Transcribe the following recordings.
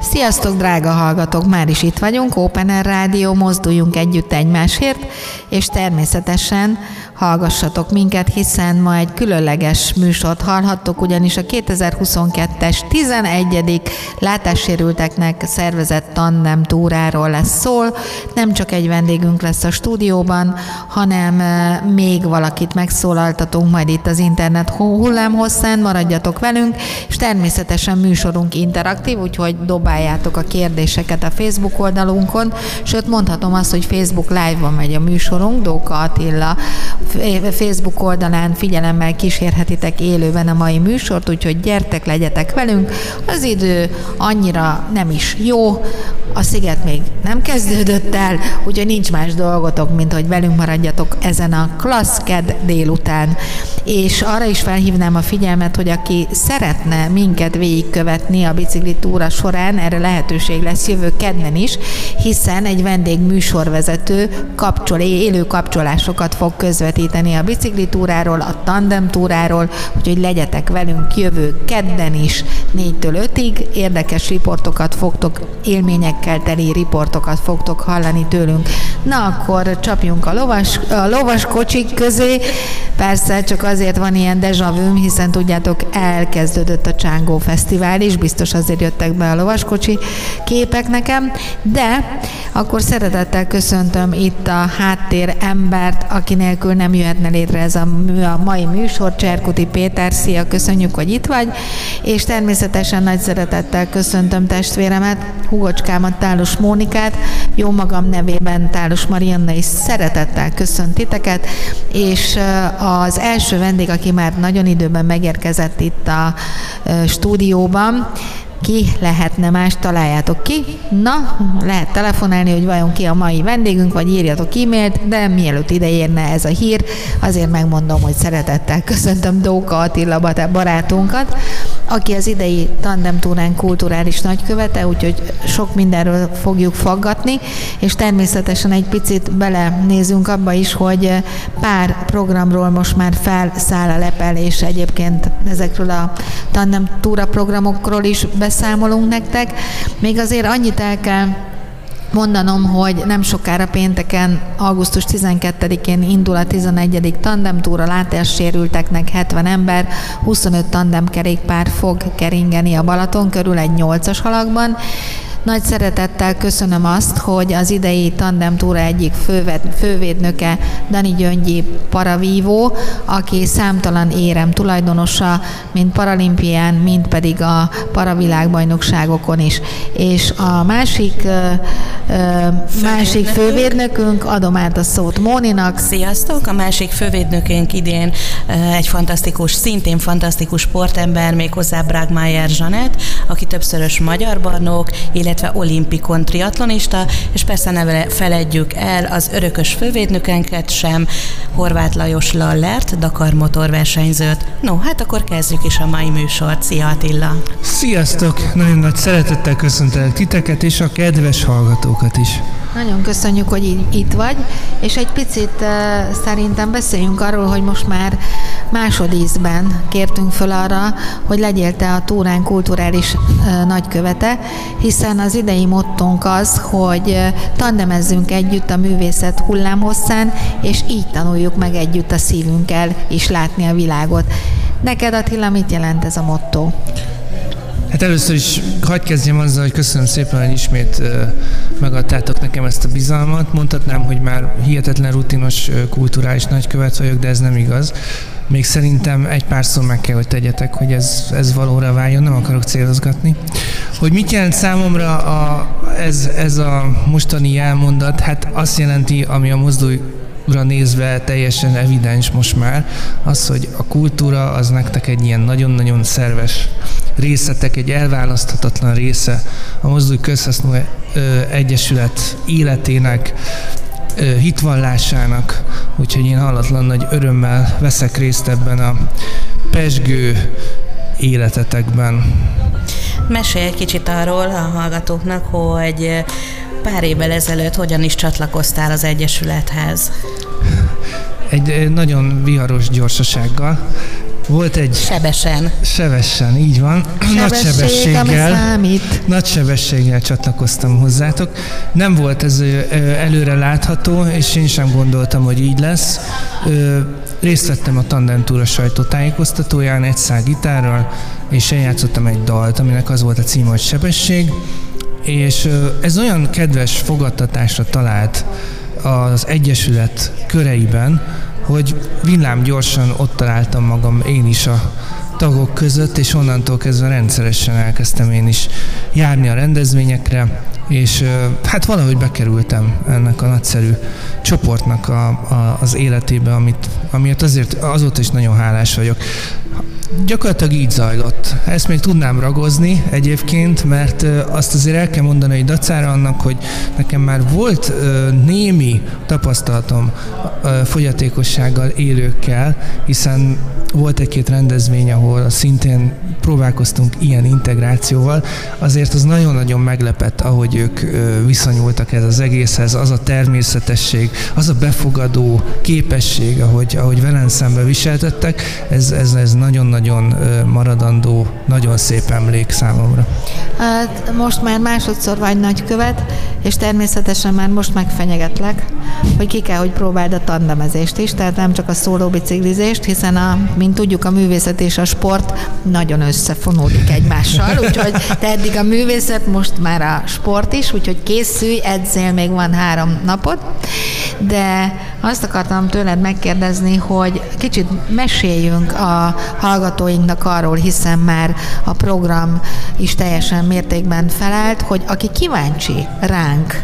Sziasztok, drága hallgatók! Már is itt vagyunk, Open Air Rádió, mozduljunk együtt egymásért, és természetesen hallgassatok minket, hiszen ma egy különleges műsort hallhattok, ugyanis a 2022-es 11. látássérülteknek szervezett tandem túráról lesz szól. Nem csak egy vendégünk lesz a stúdióban, hanem még valakit megszólaltatunk majd itt az internet hullámhosszán, maradjatok velünk, és természetesen műsorunk interaktív, úgyhogy dobáljátok a kérdéseket a Facebook oldalunkon, sőt mondhatom azt, hogy Facebook live-ban megy a műsorunk, Dóka Attila Facebook oldalán figyelemmel kísérhetitek élőben a mai műsort, úgyhogy gyertek, legyetek velünk. Az idő annyira nem is jó, a sziget még nem kezdődött el, úgyhogy nincs más dolgotok, mint hogy velünk maradjatok ezen a klassz ked délután. És arra is felhívnám a figyelmet, hogy aki szeretne minket végigkövetni a bicikli túra során, erre lehetőség lesz jövő kedden is, hiszen egy vendég műsorvezető kapcsol, élő kapcsolásokat fog közvetíteni a bicikli túráról, a tandem túráról, úgyhogy legyetek velünk jövő kedden is 4-től 5-ig, érdekes riportokat fogtok, élményekkel teli riportokat fogtok hallani tőlünk. Na akkor csapjunk a lovas, a lovas kocsik közé, persze csak azért van ilyen dejavőm, hiszen tudjátok, elkezdődött a Csángó Fesztivál is, biztos azért jöttek be a lovaskocsi képek nekem, de akkor szeretettel köszöntöm itt a háttér embert, aki nélkül nem jöhetne létre ez a, a mai műsor, Cserkuti Péter, szia, köszönjük, hogy itt vagy, és természetesen nagy szeretettel köszöntöm testvéremet, Hugocskámat, Tálos Mónikát, jó magam nevében Tálos Marianna is szeretettel köszönt titeket, és az első vendég, aki már nagyon időben megérkezett itt a stúdióban, ki lehetne más, találjátok ki. Na, lehet telefonálni, hogy vajon ki a mai vendégünk, vagy írjatok e-mailt, de mielőtt ide ez a hír, azért megmondom, hogy szeretettel köszöntöm Dóka Attila barátunkat, aki az idei Tandem Túrán kulturális nagykövete, úgyhogy sok mindenről fogjuk faggatni, és természetesen egy picit belenézünk abba is, hogy pár programról most már felszáll a lepel, és egyébként ezekről a Tandem Túra programokról is beszámolunk nektek. Még azért annyit el kell mondanom, hogy nem sokára pénteken, augusztus 12-én indul a 11. tandemtúra látássérülteknek 70 ember, 25 tandemkerékpár fog keringeni a Balaton körül egy 8-as halakban, nagy szeretettel köszönöm azt, hogy az idei Tandem Túra egyik főved, fővédnöke Dani Gyöngyi paravívó, aki számtalan érem tulajdonosa, mint paralimpián, mint pedig a paravilágbajnokságokon is. És a másik, másik fővédnökünk, adom át a szót Móninak. Sziasztok! A másik fővédnökünk idén egy fantasztikus, szintén fantasztikus sportember, méghozzá Bragmaier Zsanett, aki többszörös magyar barnok, illetve illetve olimpikon triatlonista, és persze ne feledjük el az örökös fővédnökenket sem, Horváth Lajos Lallert, Dakar motorversenyzőt. No, hát akkor kezdjük is a mai műsort. Szia Attila! Sziasztok! Nagyon nagy szeretettel köszöntelek titeket és a kedves hallgatókat is. Nagyon köszönjük, hogy itt vagy, és egy picit uh, szerintem beszéljünk arról, hogy most már másodízben kértünk föl arra, hogy legyél te a túrán kulturális nagykövete, hiszen az idei mottónk az, hogy tandemezzünk együtt a művészet hullámhosszán, és így tanuljuk meg együtt a szívünkkel is látni a világot. Neked Attila, mit jelent ez a motto? Hát először is hagyd kezdjem azzal, hogy köszönöm szépen, hogy ismét megadtátok nekem ezt a bizalmat. Mondhatnám, hogy már hihetetlen rutinos kulturális nagykövet vagyok, de ez nem igaz. Még szerintem egy pár szó meg kell, hogy tegyetek, hogy ez, ez valóra váljon, nem akarok célozgatni. Hogy mit jelent számomra a, ez, ez a mostani elmondat? Hát azt jelenti, ami a mozdulj nézve teljesen evidens most már, az, hogy a kultúra az nektek egy ilyen nagyon-nagyon szerves részletek, egy elválaszthatatlan része a Mozdulj Közhasznú Egyesület életének, hitvallásának, úgyhogy én hallatlan nagy örömmel veszek részt ebben a pesgő életetekben. Mesélj egy kicsit arról a hallgatóknak, hogy pár évvel ezelőtt hogyan is csatlakoztál az Egyesülethez? Egy nagyon viharos gyorsasággal. Volt egy... Sebesen. Sebesen, így van. Sebesség, nagy sebességgel. számít. Nagy sebességgel csatlakoztam hozzátok. Nem volt ez előre látható, és én sem gondoltam, hogy így lesz. Részt vettem a Tandem Túra sajtótájékoztatóján egy szál gitárral, és eljátszottam egy dalt, aminek az volt a címe, hogy Sebesség, és ez olyan kedves fogadtatásra talált az Egyesület köreiben, hogy villám gyorsan ott találtam magam én is a tagok között, és onnantól kezdve rendszeresen elkezdtem én is járni a rendezvényekre, és hát valahogy bekerültem ennek a nagyszerű csoportnak a, a, az életébe, amit, amiért azért azóta is nagyon hálás vagyok. Gyakorlatilag így zajlott. Ezt még tudnám ragozni egyébként, mert azt azért el kell mondani, hogy dacára annak, hogy nekem már volt némi tapasztalatom fogyatékossággal élőkkel, hiszen volt egy-két rendezvény, ahol szintén próbálkoztunk ilyen integrációval, azért az nagyon-nagyon meglepett, ahogy ők viszonyultak ez az egészhez, az a természetesség, az a befogadó képesség, ahogy, ahogy velem szembe viseltettek, ez, ez, ez nagyon-nagyon maradandó, nagyon szép emlék számomra. Hát most már másodszor vagy nagykövet, és természetesen már most megfenyegetlek, hogy ki kell, hogy próbáld a tandemezést is, tehát nem csak a szólóbiciklizést, hiszen a, mint tudjuk, a művészet és a sport nagyon összefonódik egymással, úgyhogy te eddig a művészet, most már a sport is, úgyhogy készülj, edzél, még van három napot, de azt akartam tőled megkérdezni, hogy kicsit meséljünk a hallgatóinknak arról, hiszen már a program is teljesen mértékben felelt, hogy aki kíváncsi ránk,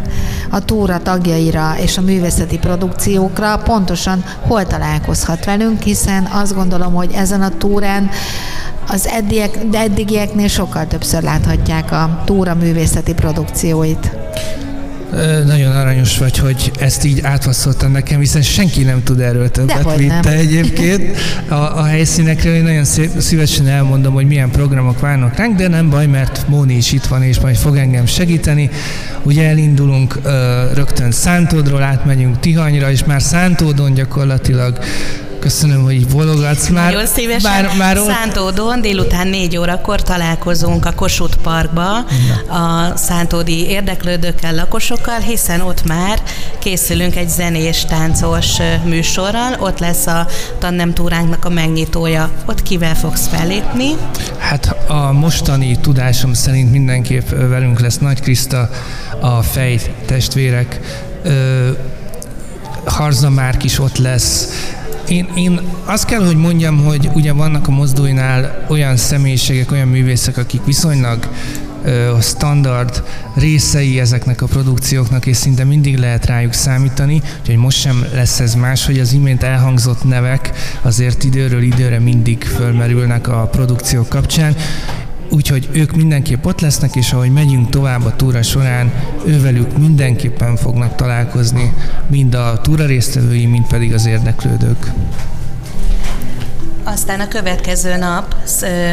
a túra tagjaira és a művészeti produkciókra pontosan hol találkozhat velünk, hiszen azt gondolom, hogy ezen a túrán az eddiek, de eddigieknél sokkal többször láthatják a túra művészeti produkcióit. Nagyon aranyos vagy, hogy ezt így átvasszoltam nekem, hiszen senki nem tud erről többet, mint te egyébként. A, a helyszínekről én nagyon szívesen elmondom, hogy milyen programok várnak ránk, de nem baj, mert Móni is itt van, és majd fog engem segíteni. Ugye elindulunk rögtön Szántódról, átmegyünk Tihanyra, és már Szántódon gyakorlatilag Köszönöm, hogy bologatsz már. Nagyon szívesen. Már ott... Szántódon délután négy órakor találkozunk a Kossuth Parkba a szántódi érdeklődőkkel, lakosokkal, hiszen ott már készülünk egy zenés, táncos műsorral. Ott lesz a Tandem túránknak a megnyitója. Ott kivel fogsz fellépni? Hát a mostani tudásom szerint mindenképp velünk lesz Nagy Kriszta, a fej testvérek, Harza Márk is ott lesz, én, én azt kell, hogy mondjam, hogy ugye vannak a mozdulynál olyan személyiségek, olyan művészek, akik viszonylag a standard részei ezeknek a produkcióknak, és szinte mindig lehet rájuk számítani, úgyhogy most sem lesz ez más, hogy az imént elhangzott nevek azért időről időre mindig fölmerülnek a produkciók kapcsán, Úgyhogy ők mindenképp ott lesznek, és ahogy megyünk tovább a túra során, ővelük mindenképpen fognak találkozni, mind a túra résztvevői, mind pedig az érdeklődők. Aztán a következő nap,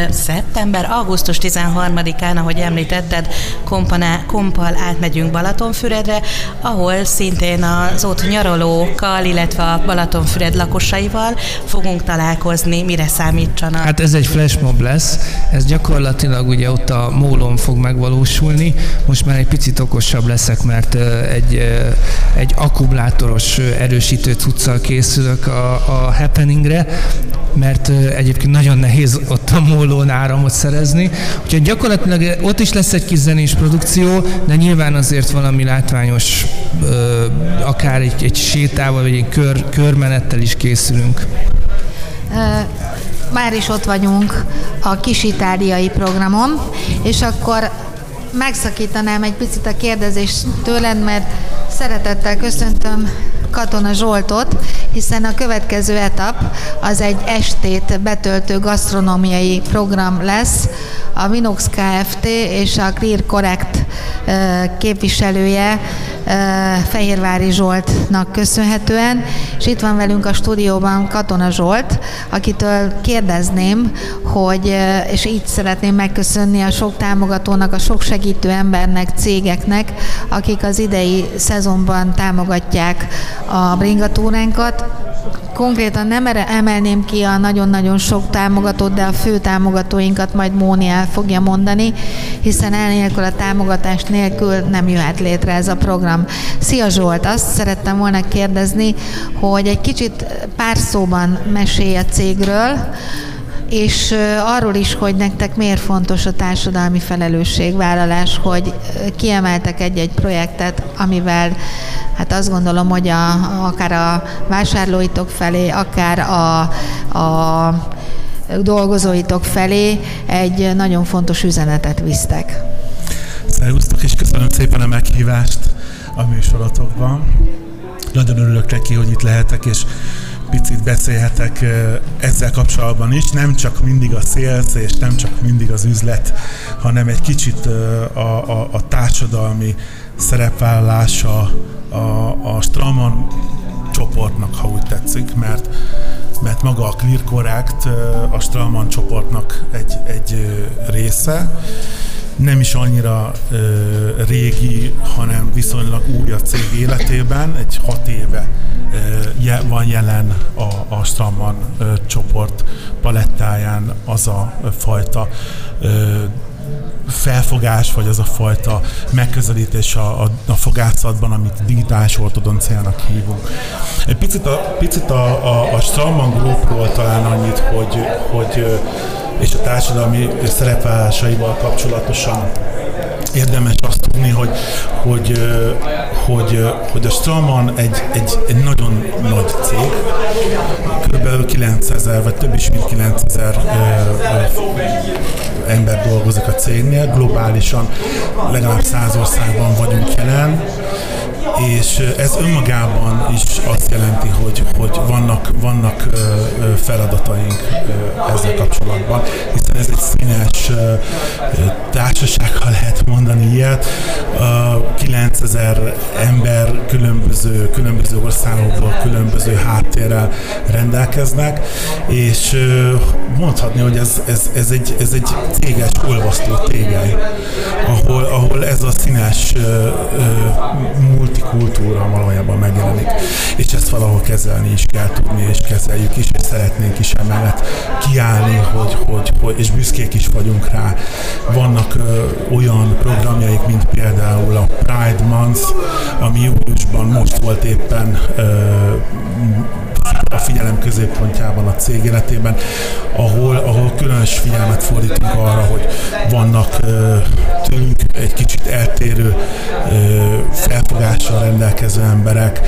szeptember, augusztus 13-án, ahogy említetted, kompaná, kompal átmegyünk Balatonfüredre, ahol szintén az ott nyaralókkal, illetve a Balatonfüred lakosaival fogunk találkozni, mire számítsanak. Hát ez egy flashmob lesz, ez gyakorlatilag ugye ott a mólon fog megvalósulni, most már egy picit okosabb leszek, mert egy, egy akkumulátoros erősítő cuccal készülök a, a happeningre, mert egyébként nagyon nehéz ott a mólón áramot szerezni. Úgyhogy gyakorlatilag ott is lesz egy kis zenés produkció, de nyilván azért valami látványos, akár egy, egy sétával, vagy egy kör, körmenettel is készülünk. Már is ott vagyunk a kisitáliai programon, és akkor megszakítanám egy picit a kérdezést tőled, mert szeretettel köszöntöm Katona Zsoltot, hiszen a következő etap az egy estét betöltő gasztronómiai program lesz. A Minox Kft. és a Clear Correct képviselője Fehérvári Zsoltnak köszönhetően, és itt van velünk a stúdióban Katona Zsolt, akitől kérdezném, hogy, és így szeretném megköszönni a sok támogatónak, a sok segítő embernek, cégeknek, akik az idei szezonban támogatják a bringatúránkat, Konkrétan nem emelném ki a nagyon-nagyon sok támogatót, de a fő támogatóinkat majd Móni el fogja mondani, hiszen elnélkül a támogatás nélkül nem jöhet létre ez a program. Szia Zsolt, azt szerettem volna kérdezni, hogy egy kicsit pár szóban mesélj a cégről, és arról is, hogy nektek miért fontos a társadalmi felelősségvállalás, hogy kiemeltek egy-egy projektet, amivel hát azt gondolom, hogy a, akár a vásárlóitok felé, akár a, a dolgozóitok felé egy nagyon fontos üzenetet visztek. Szerusztok, és köszönöm szépen a meghívást a műsorotokban. Nagyon örülök neki, hogy itt lehetek, és picit beszélhetek ezzel kapcsolatban is, nem csak mindig a sales és nem csak mindig az üzlet, hanem egy kicsit a, a, a társadalmi szerepvállalása a, a Straman csoportnak, ha úgy tetszik, mert mert maga a Clear Correct a Stralman csoportnak egy, egy része, nem is annyira ö, régi, hanem viszonylag új a cég életében, egy hat éve ö, van jelen a, a Stramman ö, csoport palettáján az a fajta ö, felfogás, vagy az a fajta megközelítés a, a, a fogászatban, amit digitális ortodonciának hívunk. Egy picit a, picit a, a, a Straumann Groupról talán annyit, hogy, hogy és a társadalmi szerepvállalásaival kapcsolatosan érdemes azt tudni, hogy, hogy, hogy, hogy a Straumann egy, egy, egy nagyon nagy cég, kb. 9000, vagy több is mint 9000 ember dolgozik a cégnél, globálisan legalább 100 országban vagyunk jelen, és ez önmagában is azt jelenti, hogy, hogy vannak, vannak feladataink ezzel kapcsolatban, hiszen ez egy színes társaság, ha lehet mondani ilyet. 9000 ember különböző, különböző országokból, különböző háttérrel rendelkeznek, és mondhatni, hogy ez, ez, ez, egy, ez egy céges olvasztó tégely, ahol, ahol ez a színes multikultúra valójában megjelenik. És ezt valahol kezelni is kell tudni, és kezeljük is, és szeretnénk is emellett kiállni, hogy, hogy, hogy és büszkék is vagyunk rá. Vannak ö, olyan programjaik, mint például a Pride Month, ami júliusban most volt éppen ö, a figyelem középpontjában a cég életében, ahol, ahol különös figyelmet fordítunk arra, hogy vannak tőlünk egy kicsit eltérő felfogással rendelkező emberek,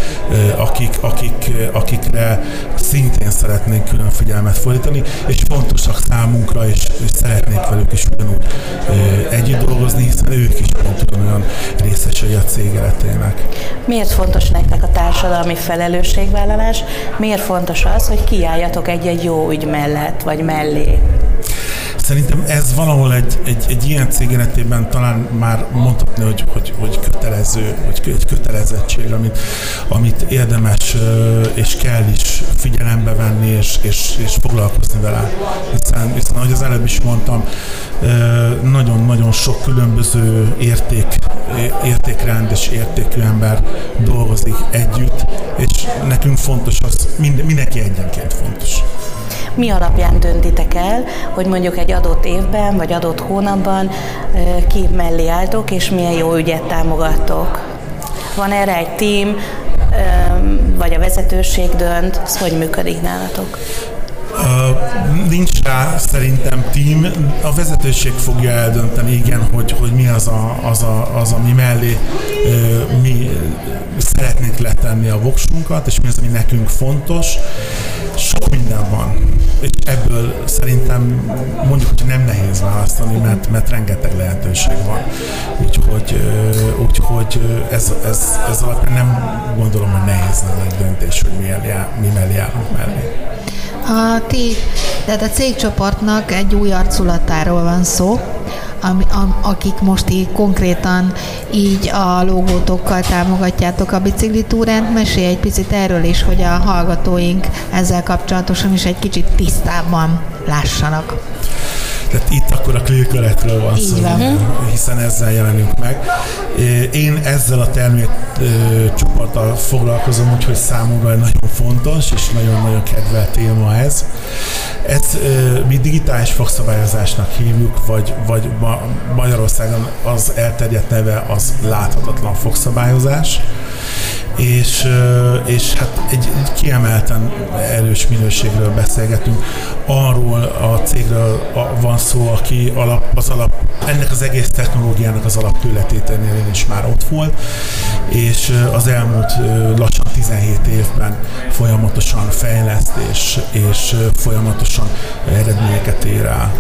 akik, akik, akikre szintén szeretnénk külön figyelmet fordítani, és fontosak számunkra, és, és szeretnék velük is ugyanúgy együtt dolgozni, hiszen ők is pont olyan részesei a cég életének. Miért fontos nektek a társadalmi felelősségvállalás? Miért fontos az, hogy kiálljatok egy-egy jó ügy mellett, vagy mellé? Szerintem ez valahol egy, egy, egy ilyen cég életében talán már mondhatni, hogy, hogy, hogy kötelező, hogy egy kötelezettség, amit, amit érdemes és kell is figyelembe venni és, és, és foglalkozni vele. Hiszen, hiszen, ahogy az előbb is mondtam, nagyon-nagyon sok különböző érték, értékrend és értékű ember dolgozik együtt, és nekünk fontos az, mindenki egyenként fontos mi alapján döntitek el, hogy mondjuk egy adott évben vagy adott hónapban ki mellé álltok, és milyen jó ügyet támogattok? Van erre egy tím, vagy a vezetőség dönt, ez hogy működik nálatok? Nincs rá szerintem tím. A vezetőség fogja eldönteni, igen, hogy, hogy mi az, a, az, a, az, ami mellé mi szeretnénk letenni a voksunkat, és mi az, ami nekünk fontos. Sok minden van, és ebből szerintem mondjuk, hogy nem nehéz választani, mert, mert rengeteg lehetőség van. Úgyhogy, úgyhogy ez, ez, ez alapján nem gondolom, hogy nehéz lenne egy döntés, hogy mi, eljár, mi mellé járunk mellé. A ti, tehát a cégcsoportnak egy új arculatáról van szó, akik most így konkrétan így a logótokkal támogatjátok a biciklitúrát. Mesélj egy picit erről is, hogy a hallgatóink ezzel kapcsolatosan is egy kicsit tisztában lássanak. Tehát itt akkor a clear van szó, hiszen ezzel jelenünk meg. Én ezzel a termék csoporttal foglalkozom, úgyhogy számomra nagyon fontos és nagyon-nagyon kedvelt téma ez. Ezt mi digitális fogszabályozásnak hívjuk, vagy, vagy Magyarországon az elterjedt neve az láthatatlan fogszabályozás és, és hát egy, kiemelten erős minőségről beszélgetünk. Arról a cégről van szó, aki alap, az alap, ennek az egész technológiának az alaptőletételnél is már ott volt, és az elmúlt lassan 17 évben folyamatosan fejleszt és, és folyamatosan eredményeket ér el.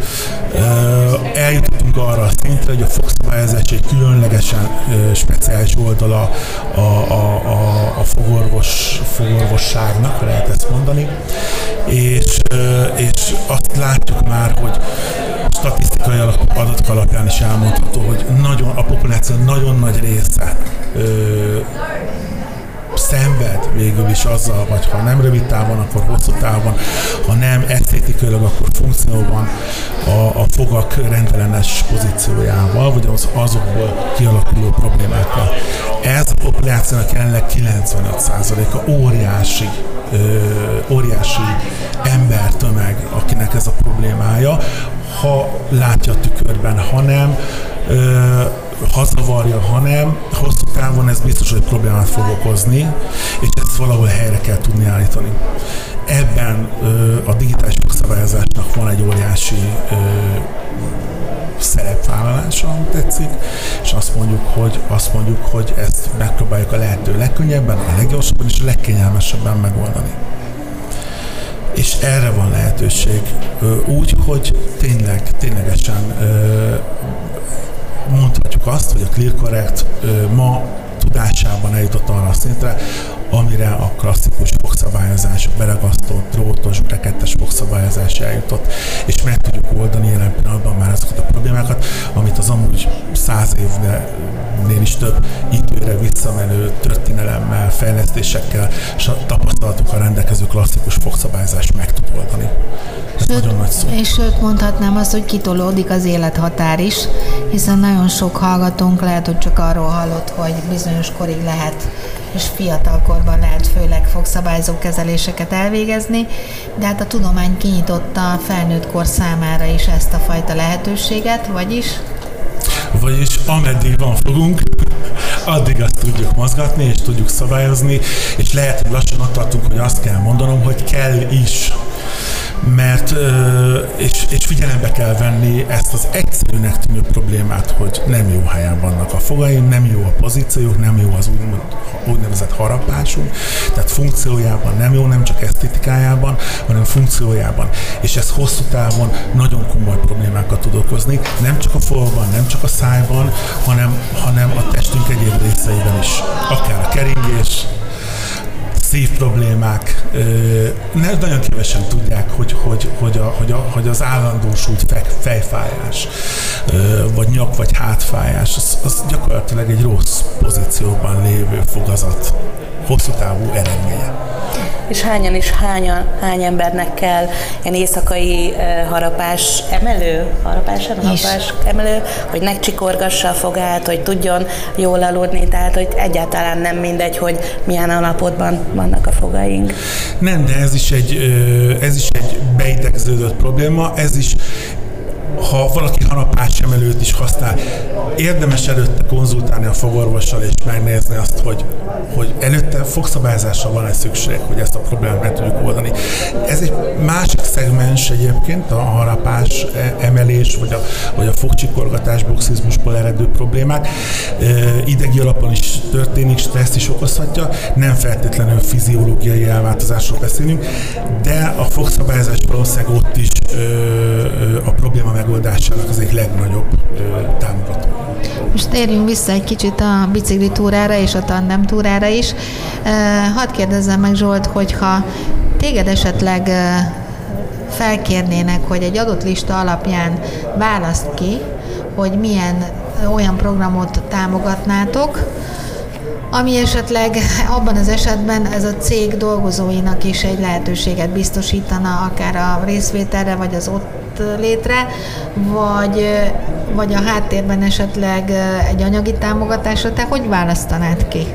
Eljutottunk arra a szintre, hogy a fogszabályozás egy különlegesen speciális oldala a, a, a a, fogorvos, fogorvosságnak, lehet ezt mondani, és, és azt látjuk már, hogy statisztikai adatok alapján is elmondható, hogy nagyon, a populáció nagyon nagy része szenved végül is azzal, vagy ha nem rövid távon, akkor hosszú távon, ha nem esztétikailag, akkor funkcióban a, a fogak rendellenes pozíciójával, vagy az azokból kialakuló problémákkal. Ez a populációnak jelenleg 95%-a óriási óriási embertömeg, akinek ez a problémája, ha látja a tükörben, ha nem, ö, hazavarja, hanem hosszú távon ez biztos, hogy problémát fog okozni, és ezt valahol helyre kell tudni állítani. Ebben a digitális jogszabályozásnak van egy óriási szerepvállalása, amit tetszik, és azt mondjuk, hogy, azt mondjuk, hogy ezt megpróbáljuk a lehető legkönnyebben, a leggyorsabban és a legkényelmesebben megoldani. És erre van lehetőség úgy, hogy tényleg, ténylegesen mondhatjuk azt, hogy a ClearCorrect ma tudásában eljutott arra a szintre, amire a klasszikus fogszabályozás, beragasztott, drótos, brekettes fogszabályozás eljutott, és meg tudjuk oldani jelen pillanatban már azokat a problémákat, amit az amúgy száz évnél is több időre visszamenő történelemmel, fejlesztésekkel és a tapasztalatokkal rendelkező klasszikus fogszabályozás meg tud oldani. sőt, nagyon nagy szó. És sőt mondhatnám azt, hogy kitolódik az élethatár is, hiszen nagyon sok hallgatónk lehet, hogy csak arról hallott, hogy bizonyos korig lehet és fiatalkorban lehet főleg fogszabályzó kezeléseket elvégezni, de hát a tudomány kinyitotta a felnőtt kor számára is ezt a fajta lehetőséget, vagyis? Vagyis ameddig van fogunk, addig azt tudjuk mozgatni, és tudjuk szabályozni, és lehet, hogy lassan ott tartunk, hogy azt kell mondanom, hogy kell is mert és, és figyelembe kell venni ezt az egyszerűnek tűnő problémát, hogy nem jó helyen vannak a fogaim, nem jó a pozíciók, nem jó az úgymond, úgynevezett harapásunk, tehát funkciójában nem jó, nem csak esztetikájában, hanem funkciójában. És ez hosszú távon nagyon komoly problémákat tud okozni, nem csak a fogban, nem csak a szájban, hanem, hanem a testünk egyéb részeiben is. Akár a keringés, szív problémák. Nagyon kevesen tudják, hogy, hogy, hogy, a, hogy, a, hogy az állandósult fejfájás, vagy nyak, vagy hátfájás, az, az gyakorlatilag egy rossz pozícióban lévő fogazat hosszú távú eredménye. És hányan is hányan, hány embernek kell ilyen éjszakai uh, harapás emelő, harapás, harapás emelő, hogy ne csikorgassa a fogát, hogy tudjon jól aludni, tehát hogy egyáltalán nem mindegy, hogy milyen alapotban vannak a fogaink. Nem, de ez is egy, ez is egy beidegződött probléma, ez is ha valaki harapás emelőt is használ, érdemes előtte konzultálni a fogorvossal és megnézni azt, hogy, hogy előtte fogszabályozásra van-e szükség, hogy ezt a problémát meg tudjuk oldani. Ez egy másik szegmens egyébként, a harapás e, emelés, vagy a, vagy a fogcsikorgatás, boxizmusból eredő problémák. Idegi alapon is történik, stressz is okozhatja, nem feltétlenül fiziológiai elváltozásról beszélünk, de a fogszabályozás valószínűleg ott is a probléma megoldásának az egyik legnagyobb támogató. Most térjünk vissza egy kicsit a bicikli túrára és a tandem túrára is. Hadd kérdezzem meg Zsolt, hogyha téged esetleg felkérnének, hogy egy adott lista alapján választ ki, hogy milyen olyan programot támogatnátok, ami esetleg abban az esetben ez a cég dolgozóinak is egy lehetőséget biztosítana, akár a részvételre, vagy az ott létre, vagy, vagy a háttérben esetleg egy anyagi támogatásra. Te hogy választanád ki?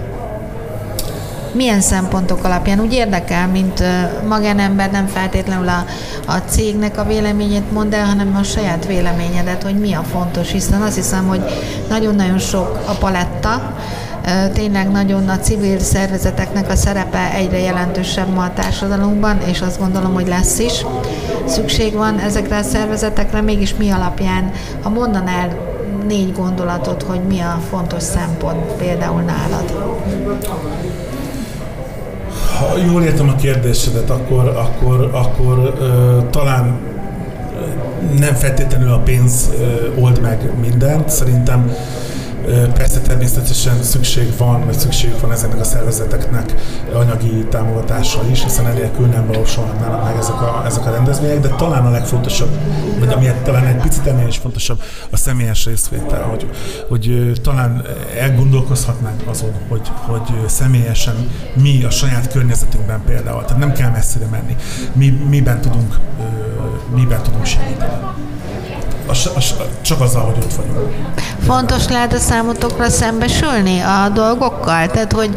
milyen szempontok alapján? Úgy érdekel, mint magánember nem feltétlenül a, a cégnek a véleményét mond el, hanem a saját véleményedet, hogy mi a fontos, hiszen azt hiszem, hogy nagyon-nagyon sok a paletta, tényleg nagyon a civil szervezeteknek a szerepe egyre jelentősebb ma a társadalomban, és azt gondolom, hogy lesz is. Szükség van ezekre a szervezetekre, mégis mi alapján, ha mondanál négy gondolatot, hogy mi a fontos szempont például nálad? Ha jól értem a kérdésedet, akkor, akkor, akkor ö, talán nem feltétlenül a pénz ö, old meg mindent. Szerintem Persze természetesen szükség van, vagy szükség van ezeknek a szervezeteknek anyagi támogatásra is, hiszen enélkül nem valósulhatnának meg ezek a, ezek a rendezvények, de talán a legfontosabb, vagy ami talán egy picit ennél is fontosabb, a személyes részvétel, hogy, hogy talán elgondolkozhatnánk azon, hogy, hogy személyesen mi a saját környezetünkben például, tehát nem kell messzire menni, mi, miben tudunk, miben tudunk segíteni az, az, csak azzal, hogy ott vagyunk. Fontos lehet a számotokra szembesülni a dolgokkal? Tehát, hogy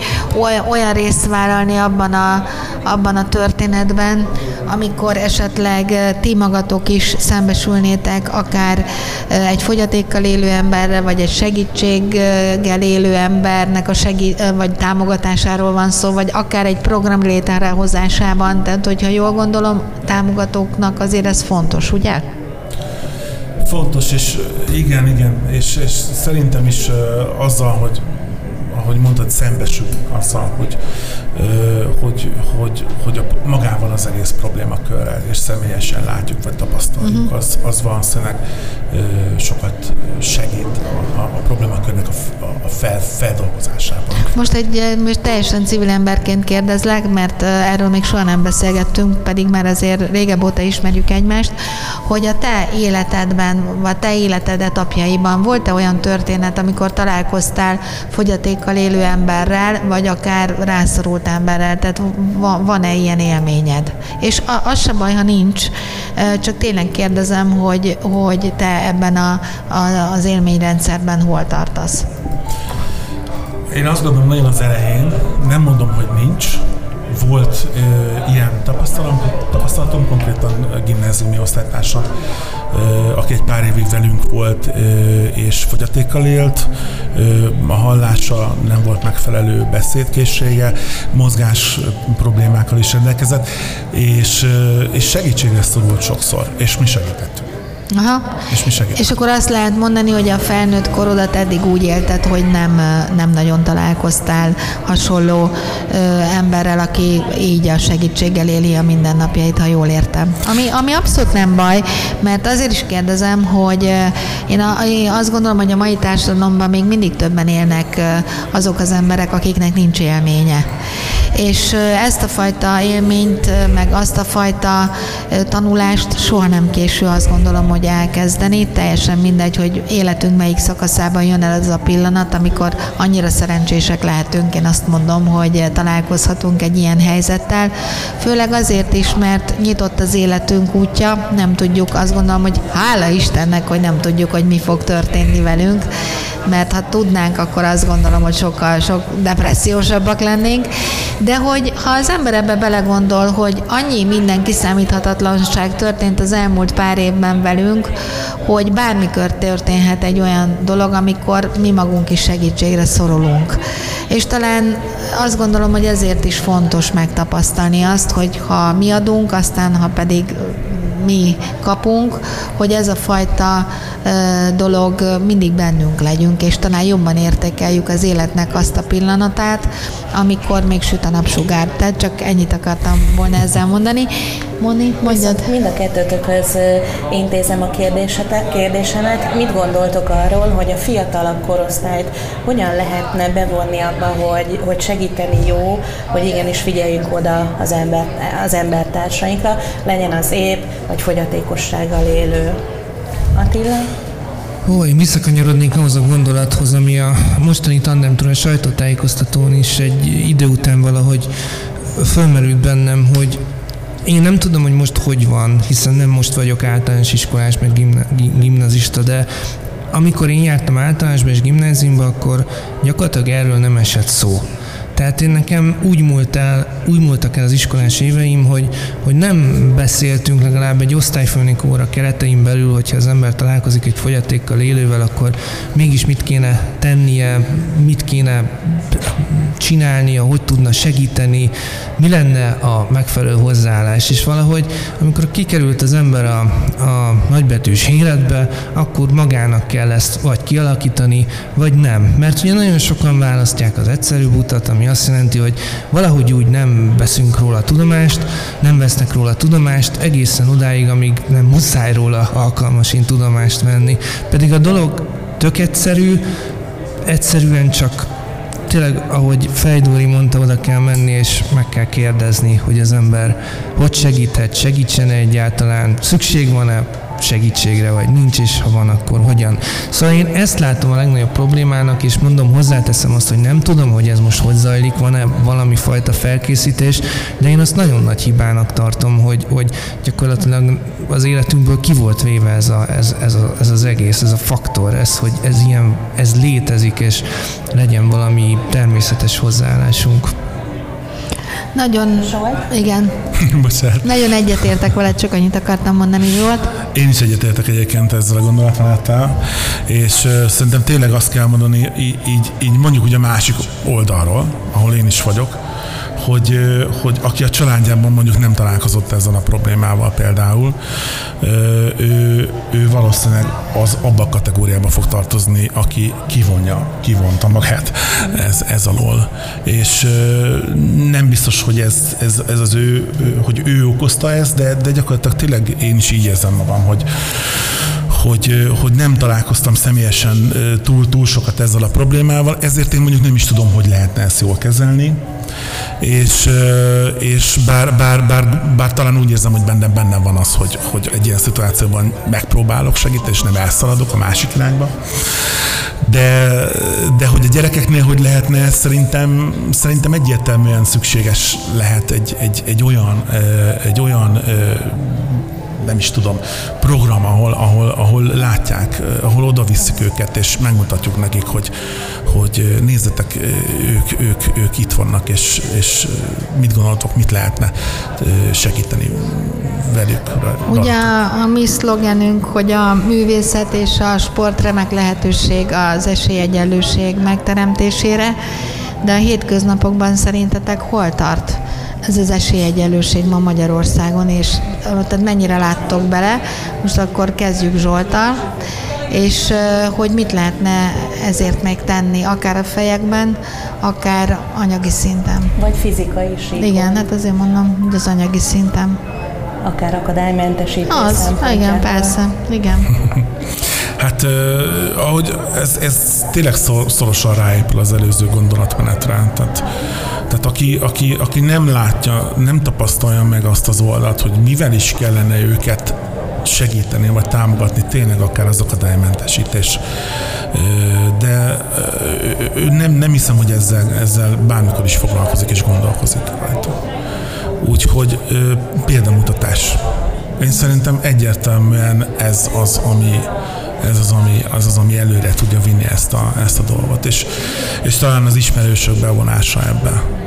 olyan részt vállalni abban a, abban a történetben, amikor esetleg ti magatok is szembesülnétek akár egy fogyatékkal élő emberre, vagy egy segítséggel élő embernek a segí- vagy támogatásáról van szó, vagy akár egy program létrehozásában. Tehát, hogyha jól gondolom, támogatóknak azért ez fontos, ugye? Fontos, és igen, igen, és, és szerintem is azzal, hogy ahogy mondtad, szembesülünk azzal, hogy, hogy, hogy, hogy a, magával az egész problémakörrel, és személyesen látjuk, vagy tapasztaljuk, uh-huh. az, az valószínűleg sokat segít a, a, a problémakörnek a, a fel, feldolgozásában. Most egy most teljesen civil emberként kérdezlek, mert erről még soha nem beszélgettünk, pedig már azért régebb óta ismerjük egymást, hogy a te életedben, vagy te életed etapjaiban volt-e olyan történet, amikor találkoztál fogyatékkal élő emberrel, vagy akár rászorult emberrel, tehát van-e ilyen élményed? És az se baj, ha nincs, csak tényleg kérdezem, hogy, hogy te ebben a, a, az élményrendszerben hol tartasz? Én azt gondolom nagyon az elején, nem mondom, hogy nincs, volt ö, ilyen tapasztalatom, tapasztalatom konkrétan gimnáziumi osztálytársam, ö, aki egy pár évig velünk volt ö, és fogyatékkal élt, ö, a hallása nem volt megfelelő beszédkészsége, mozgás problémákkal is rendelkezett, és, ö, és segítségre szorult sokszor, és mi segítettünk. Aha. És mi segít? És akkor azt lehet mondani, hogy a felnőtt korodat eddig úgy élted, hogy nem, nem nagyon találkoztál hasonló ö, emberrel, aki így a segítséggel éli a mindennapjait, ha jól értem. Ami, ami abszolút nem baj, mert azért is kérdezem, hogy én, a, én azt gondolom, hogy a mai társadalomban még mindig többen élnek azok az emberek, akiknek nincs élménye és ezt a fajta élményt, meg azt a fajta tanulást soha nem késő azt gondolom, hogy elkezdeni. Teljesen mindegy, hogy életünk melyik szakaszában jön el az a pillanat, amikor annyira szerencsések lehetünk, én azt mondom, hogy találkozhatunk egy ilyen helyzettel. Főleg azért is, mert nyitott az életünk útja, nem tudjuk, azt gondolom, hogy hála Istennek, hogy nem tudjuk, hogy mi fog történni velünk, mert ha tudnánk, akkor azt gondolom, hogy sokkal sok depressziósabbak lennénk. De hogy ha az ember ebbe belegondol, hogy annyi minden kiszámíthatatlanság történt az elmúlt pár évben velünk, hogy bármikor történhet egy olyan dolog, amikor mi magunk is segítségre szorulunk. És talán azt gondolom, hogy ezért is fontos megtapasztalni azt, hogy ha mi adunk, aztán ha pedig mi kapunk, hogy ez a fajta dolog mindig bennünk legyünk, és talán jobban értékeljük az életnek azt a pillanatát, amikor még süt a napsugár. Tehát csak ennyit akartam volna ezzel mondani. Moni, mondjad. mind a kettőtökhöz intézem a kérdésetek, kérdésemet. Mit gondoltok arról, hogy a fiatalabb korosztályt hogyan lehetne bevonni abba, hogy, hogy segíteni jó, hogy igenis figyeljünk oda az, ember, az embertársainkra, legyen az épp, vagy fogyatékossággal élő. Attila? Ó, én visszakanyarodnék ahhoz a gondolathoz, ami a mostani tandemtől a sajtótájékoztatón is egy idő után valahogy fölmerült bennem, hogy én nem tudom, hogy most hogy van, hiszen nem most vagyok általános iskolás, meg gimnazista, de amikor én jártam általánosba és gimnáziumba, akkor gyakorlatilag erről nem esett szó. Tehát én nekem úgy, múlt el, úgy múltak el az iskolás éveim, hogy, hogy nem beszéltünk legalább egy osztályfőnök óra keretein belül, hogyha az ember találkozik egy fogyatékkal élővel, akkor mégis mit kéne tennie, mit kéne csinálnia, hogy tudna segíteni, mi lenne a megfelelő hozzáállás. És valahogy, amikor kikerült az ember a, a nagybetűs életbe, akkor magának kell ezt vagy kialakítani, vagy nem. Mert ugye nagyon sokan választják az egyszerű utat, ami azt jelenti, hogy valahogy úgy nem veszünk róla tudomást, nem vesznek róla tudomást egészen odáig, amíg nem muszáj róla alkalmasint tudomást venni. Pedig a dolog tök egyszerű, egyszerűen csak tényleg, ahogy Fejdúri mondta, oda kell menni, és meg kell kérdezni, hogy az ember hogy segíthet, segítsen egyáltalán, szükség van-e segítségre, vagy nincs, és ha van, akkor hogyan. Szóval én ezt látom a legnagyobb problémának, és mondom, hozzáteszem azt, hogy nem tudom, hogy ez most hogy zajlik, van-e valami fajta felkészítés, de én azt nagyon nagy hibának tartom, hogy, hogy gyakorlatilag az életünkből ki volt véve ez, a, ez, ez, a, ez az egész, ez a faktor, ez, hogy ez ilyen, ez létezik, és legyen valami természetes hozzáállásunk. Nagyon, Zsolt? igen. Bocsánat. Nagyon egyetértek vele, csak annyit akartam mondani, Zsolt. Én is egyetértek egyébként ezzel a gondolatmenettel, és szerintem tényleg azt kell mondani, így, így, így mondjuk ugye a másik oldalról, ahol én is vagyok, hogy, hogy aki a családjában mondjuk nem találkozott ezzel a problémával például, ő, ő valószínűleg az abba a kategóriába fog tartozni, aki kivonja, kivonta magát ez, ez alól. És nem biztos, hogy ez, ez, ez az ő, hogy ő okozta ezt, de, de gyakorlatilag tényleg én is így érzem magam, hogy, hogy, hogy nem találkoztam személyesen túl, túl sokat ezzel a problémával, ezért én mondjuk nem is tudom, hogy lehetne ezt jól kezelni és, és bár, bár, bár, bár, talán úgy érzem, hogy bennem benne van az, hogy, hogy egy ilyen szituációban megpróbálok segíteni, és nem elszaladok a másik irányba. De, de hogy a gyerekeknél hogy lehetne, szerintem, szerintem egyértelműen szükséges lehet egy, egy, egy olyan, egy olyan nem is tudom, program, ahol, ahol, ahol látják, ahol oda visszük őket, és megmutatjuk nekik, hogy, hogy nézzetek, ők, ők, ők itt vannak, és, és mit gondoltok, mit lehetne segíteni velük. Ugye a mi szlogenünk, hogy a művészet és a sport remek lehetőség az esélyegyenlőség megteremtésére, de a hétköznapokban szerintetek hol tart ez az esélyegyenlőség ma Magyarországon, és tehát mennyire láttok bele. Most akkor kezdjük Zsoltal, és hogy mit lehetne ezért még tenni, akár a fejekben, akár anyagi szinten. Vagy fizikai is. Igen, hát azért mondom, hogy az anyagi szinten. Akár akadálymentesítés. Az, igen, persze, igen. Hát uh, ahogy ez, ez tényleg szorosan ráépül az előző gondolatmenetre. Tehát tehát aki, aki, aki nem látja, nem tapasztalja meg azt az oldalt, hogy mivel is kellene őket segíteni, vagy támogatni tényleg akár az akadálymentesítés. De nem, nem hiszem, hogy ezzel, ezzel bármikor is foglalkozik és gondolkozik rajta. Úgyhogy példamutatás. Én szerintem egyértelműen ez az, ami, ez az, ami, az, az, ami előre tudja vinni ezt a, ezt a dolgot, és, és talán az ismerősök bevonása ebbe.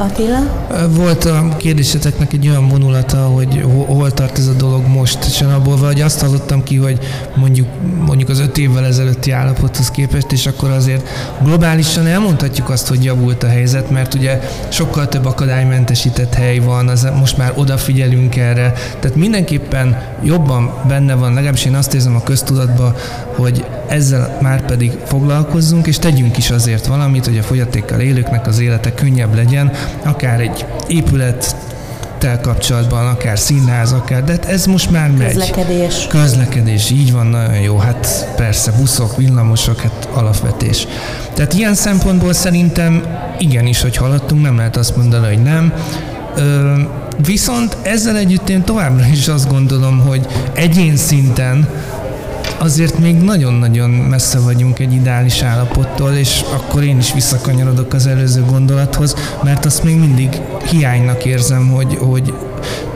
Attila? Volt a kérdéseteknek egy olyan vonulata, hogy hol tart ez a dolog most, és abból vagy azt hallottam ki, hogy mondjuk, mondjuk az öt évvel ezelőtti állapothoz képest, és akkor azért globálisan elmondhatjuk azt, hogy javult a helyzet, mert ugye sokkal több akadálymentesített hely van, az, most már odafigyelünk erre, tehát mindenképpen jobban benne van, legalábbis én azt érzem a köztudatban, hogy ezzel már pedig foglalkozzunk, és tegyünk is azért valamit, hogy a fogyatékkal élőknek az élete könnyebb legyen, akár egy épület tel kapcsolatban, akár színház, akár, de hát ez most már megy. Közlekedés. Közlekedés, így van, nagyon jó. Hát persze, buszok, villamosok, hát alapvetés. Tehát ilyen szempontból szerintem igenis, hogy haladtunk, nem lehet azt mondani, hogy nem. Ö, viszont ezzel együtt én továbbra is azt gondolom, hogy egyén szinten azért még nagyon-nagyon messze vagyunk egy ideális állapottól, és akkor én is visszakanyarodok az előző gondolathoz, mert azt még mindig hiánynak érzem, hogy, hogy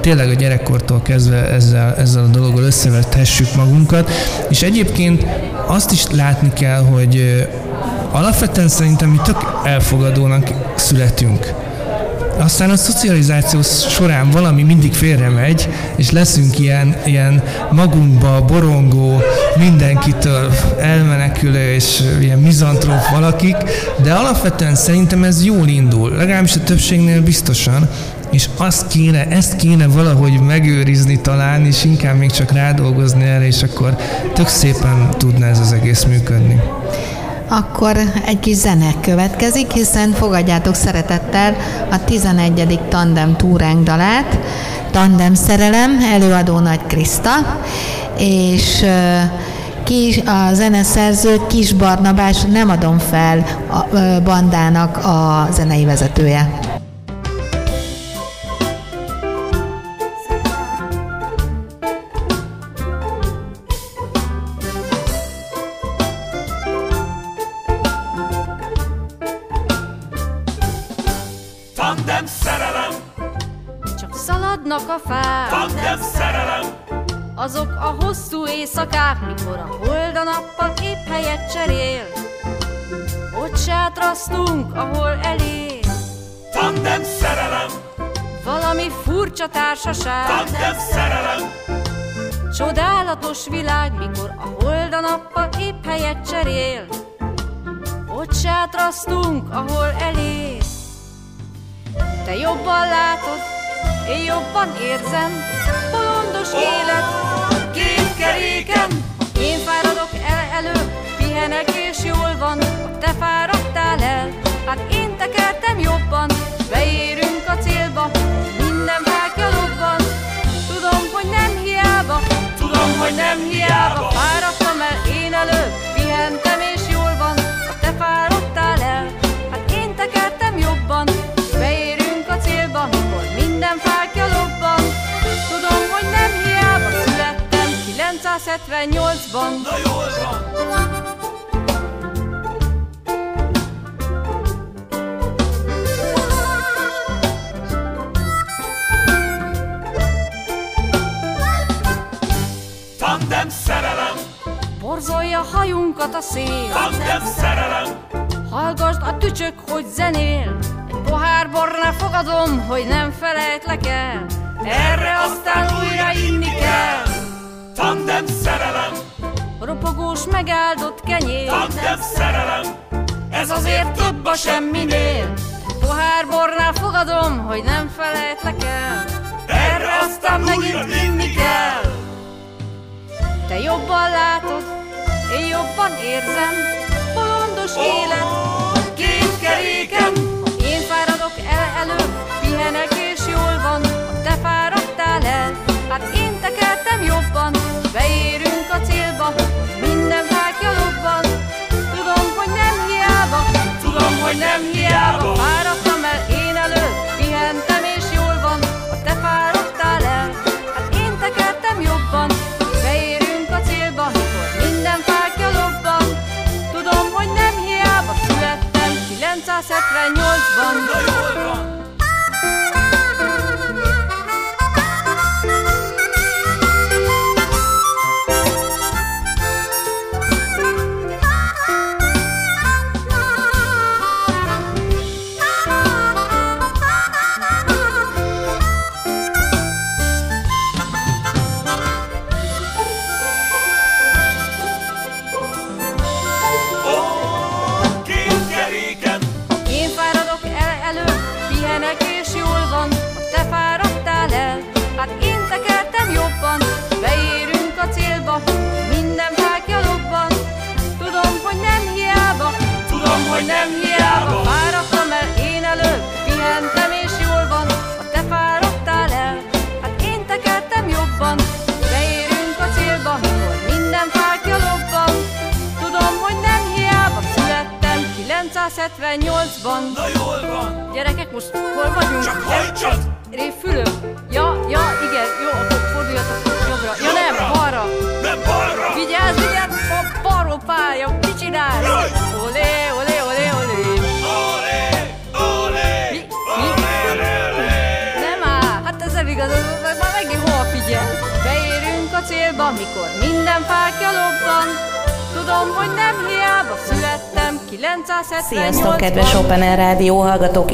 tényleg a gyerekkortól kezdve ezzel, ezzel a dologgal összevethessük magunkat, és egyébként azt is látni kell, hogy alapvetően szerintem mi tök elfogadónak születünk aztán a szocializáció során valami mindig félre megy, és leszünk ilyen, ilyen magunkba borongó, mindenkitől elmenekülő és ilyen mizantróf valakik, de alapvetően szerintem ez jól indul, legalábbis a többségnél biztosan, és azt kéne, ezt kéne valahogy megőrizni talán, és inkább még csak rádolgozni erre, és akkor tök szépen tudna ez az egész működni. Akkor egy kis zene következik, hiszen fogadjátok szeretettel a 11. tandem túránk dalát, Tandem szerelem, előadó Nagy Kriszta, és kis, a zeneszerző Kis Barnabás nem adom fel a bandának a zenei vezetője. Mikor a hold a nappal épp helyet cserél. Ott sátrasztunk, ahol elér. Tandem szerelem! Valami furcsa társaság. Tandem szerelem! Csodálatos világ, mikor a hold a nappal épp helyet cserél. Ott sátrasztunk, ahol elér. Te jobban látod, én jobban érzem, bolondos élet, két keréken Én fáradok el elő, pihenek és jól van Te fáradtál el, hát én tekertem jobban Beérünk a célba, minden fákja lobban. Tudom, hogy nem hiába, tudom, hogy nem hiába Fáradtam el én elő, pihentem és jól van Te fáradtál el, hát én tekertem jobban 1978-ban. Na jól van! Tandem szerelem! Borzolja hajunkat a szél. Tandem szerelem! Hallgasd a tücsök, hogy zenél. Egy pohár bornál fogadom, hogy nem felejtlek el. Erre aztán újra inni kell. Tandem szerelem! Ropogós megáldott kenyér. Tandem szerelem! Ez azért több a semminél. Pohár bornál fogadom, hogy nem felejtlek el. Erre aztán megint inni kell. Te jobban látod, én jobban érzem. Bolondos élet, két keréken Én fáradok el elő, pihenek én tekertem jobban Beérünk a célba, minden fákja lobban Tudom, hogy nem hiába, tudom, hogy nem hiába Fáradtam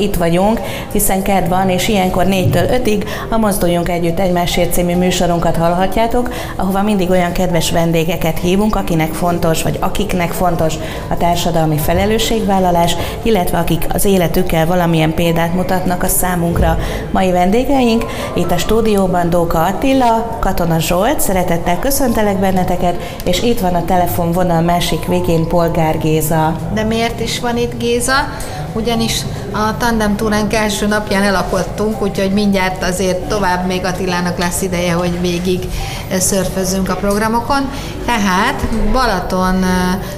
itt vagyunk, hiszen kedv van, és ilyenkor 4-től 5-ig a Mozduljunk Együtt Egymásért című műsorunkat hallhatjátok, ahova mindig olyan kedves vendégeket hívunk, akinek fontos, vagy akiknek fontos a társadalmi felelősségvállalás, illetve akik az életükkel valamilyen példát mutatnak a számunkra. Mai vendégeink itt a stúdióban Dóka Attila, Katona Zsolt, szeretettel köszöntelek benneteket, és itt van a telefonvonal másik végén Polgár Géza. De miért is van itt Géza? Ugyanis a tandem túránk első napján elakadtunk, úgyhogy mindjárt azért tovább még Attilának lesz ideje, hogy végig szörfözzünk a programokon. Tehát Balaton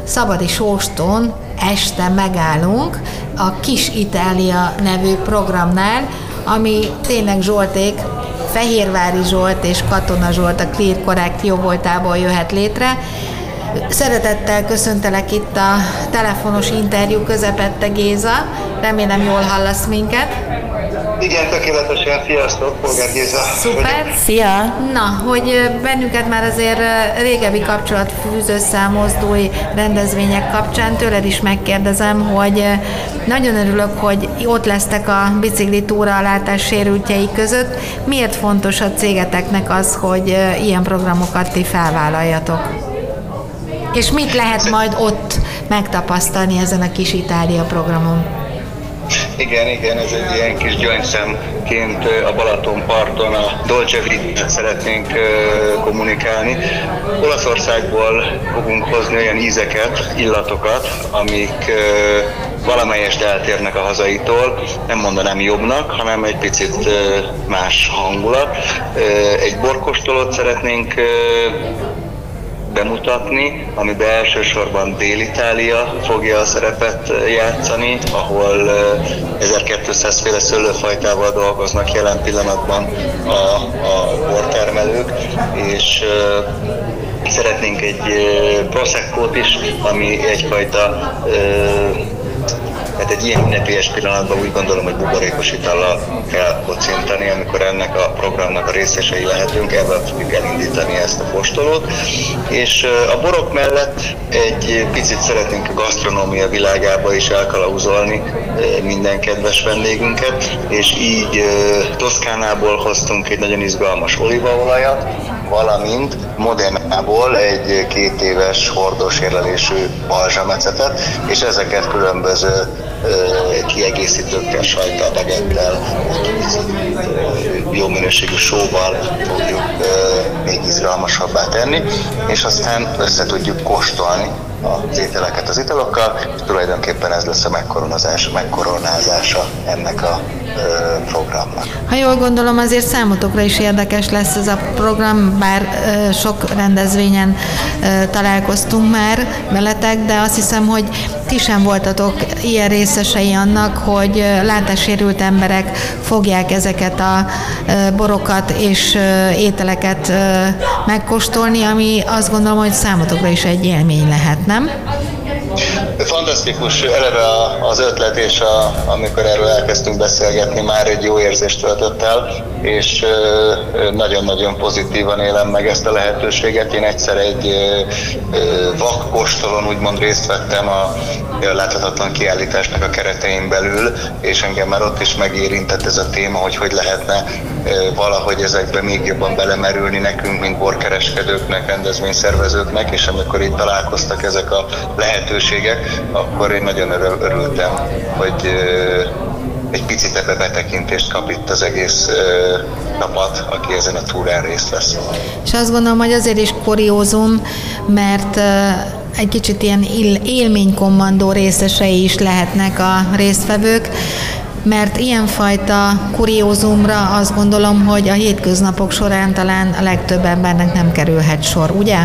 Szabadi Sóston este megállunk a Kis Itália nevű programnál, ami tényleg Zsolték Fehérvári Zsolt és Katona Zsolt a Clear Correct jó voltából jöhet létre. Szeretettel köszöntelek itt a telefonos interjú közepette Géza. Remélem jól hallasz minket. Igen, tökéletesen. Sziasztok, Polgár Géza. Szuper. Szia! Na, hogy bennünket már azért régebbi kapcsolat fűz össze a mozdói rendezvények kapcsán, tőled is megkérdezem, hogy nagyon örülök, hogy ott lesztek a bicikli túra a látás sérültjei között. Miért fontos a cégeteknek az, hogy ilyen programokat ti felvállaljatok? És mit lehet majd ott megtapasztalni ezen a kis Itália programon? Igen, igen, ez egy ilyen kis gyöngyszemként a Balaton parton a Dolce Vita szeretnénk kommunikálni. Olaszországból fogunk hozni olyan ízeket, illatokat, amik valamelyest eltérnek a hazaitól, nem mondanám jobbnak, hanem egy picit más hangulat. Egy borkostolót szeretnénk bemutatni, amiben elsősorban Dél-Itália fogja a szerepet játszani, ahol 1200 féle szőlőfajtával dolgoznak jelen pillanatban a, a bortermelők, és szeretnénk egy prosecco is, ami egyfajta tehát egy ilyen ünnepélyes pillanatban úgy gondolom, hogy buborékos itallal kell kocintani, amikor ennek a programnak a részesei lehetünk, ebben fogjuk elindítani ezt a postolót. És a borok mellett egy picit szeretnénk a gasztronómia világába is elkalauzolni minden kedves vendégünket, és így Toszkánából hoztunk egy nagyon izgalmas olívaolajat, valamint Modernából egy két éves hordós érlelésű balzsamecetet, és ezeket különböző kiegészítőkkel, sajttal, bagettel, jó minőségű sóval fogjuk még izgalmasabbá tenni, és aztán össze tudjuk kóstolni az ételeket az italokkal, és tulajdonképpen ez lesz a megkoronázása, megkoronázása ennek a programnak. Ha jól gondolom, azért számotokra is érdekes lesz ez a program, bár sok rendezvényen találkoztunk már veletek, de azt hiszem, hogy ti sem voltatok ilyen részesei annak, hogy látássérült emberek fogják ezeket a borokat és ételeket megkóstolni, ami azt gondolom, hogy számotokra is egy élmény lehet, nem? Fantasztikus, eleve az ötlet, és a, amikor erről elkezdtünk beszélgetni, már egy jó érzést töltött el, és nagyon-nagyon pozitívan élem meg ezt a lehetőséget. Én egyszer egy vakkostolon úgymond részt vettem a láthatatlan kiállításnak a keretein belül, és engem már ott is megérintett ez a téma, hogy hogy lehetne valahogy ezekbe még jobban belemerülni nekünk, mint borkereskedőknek, rendezvényszervezőknek, és amikor itt találkoztak ezek a lehetőségek, akkor én nagyon örültem, hogy egy picit ebbe betekintést kap itt az egész csapat, aki ezen a túrán részt vesz. És azt gondolom, hogy azért is kuriózum, mert egy kicsit ilyen élménykommandó részesei is lehetnek a résztvevők, mert ilyenfajta kuriózumra azt gondolom, hogy a hétköznapok során talán a legtöbb embernek nem kerülhet sor, ugye?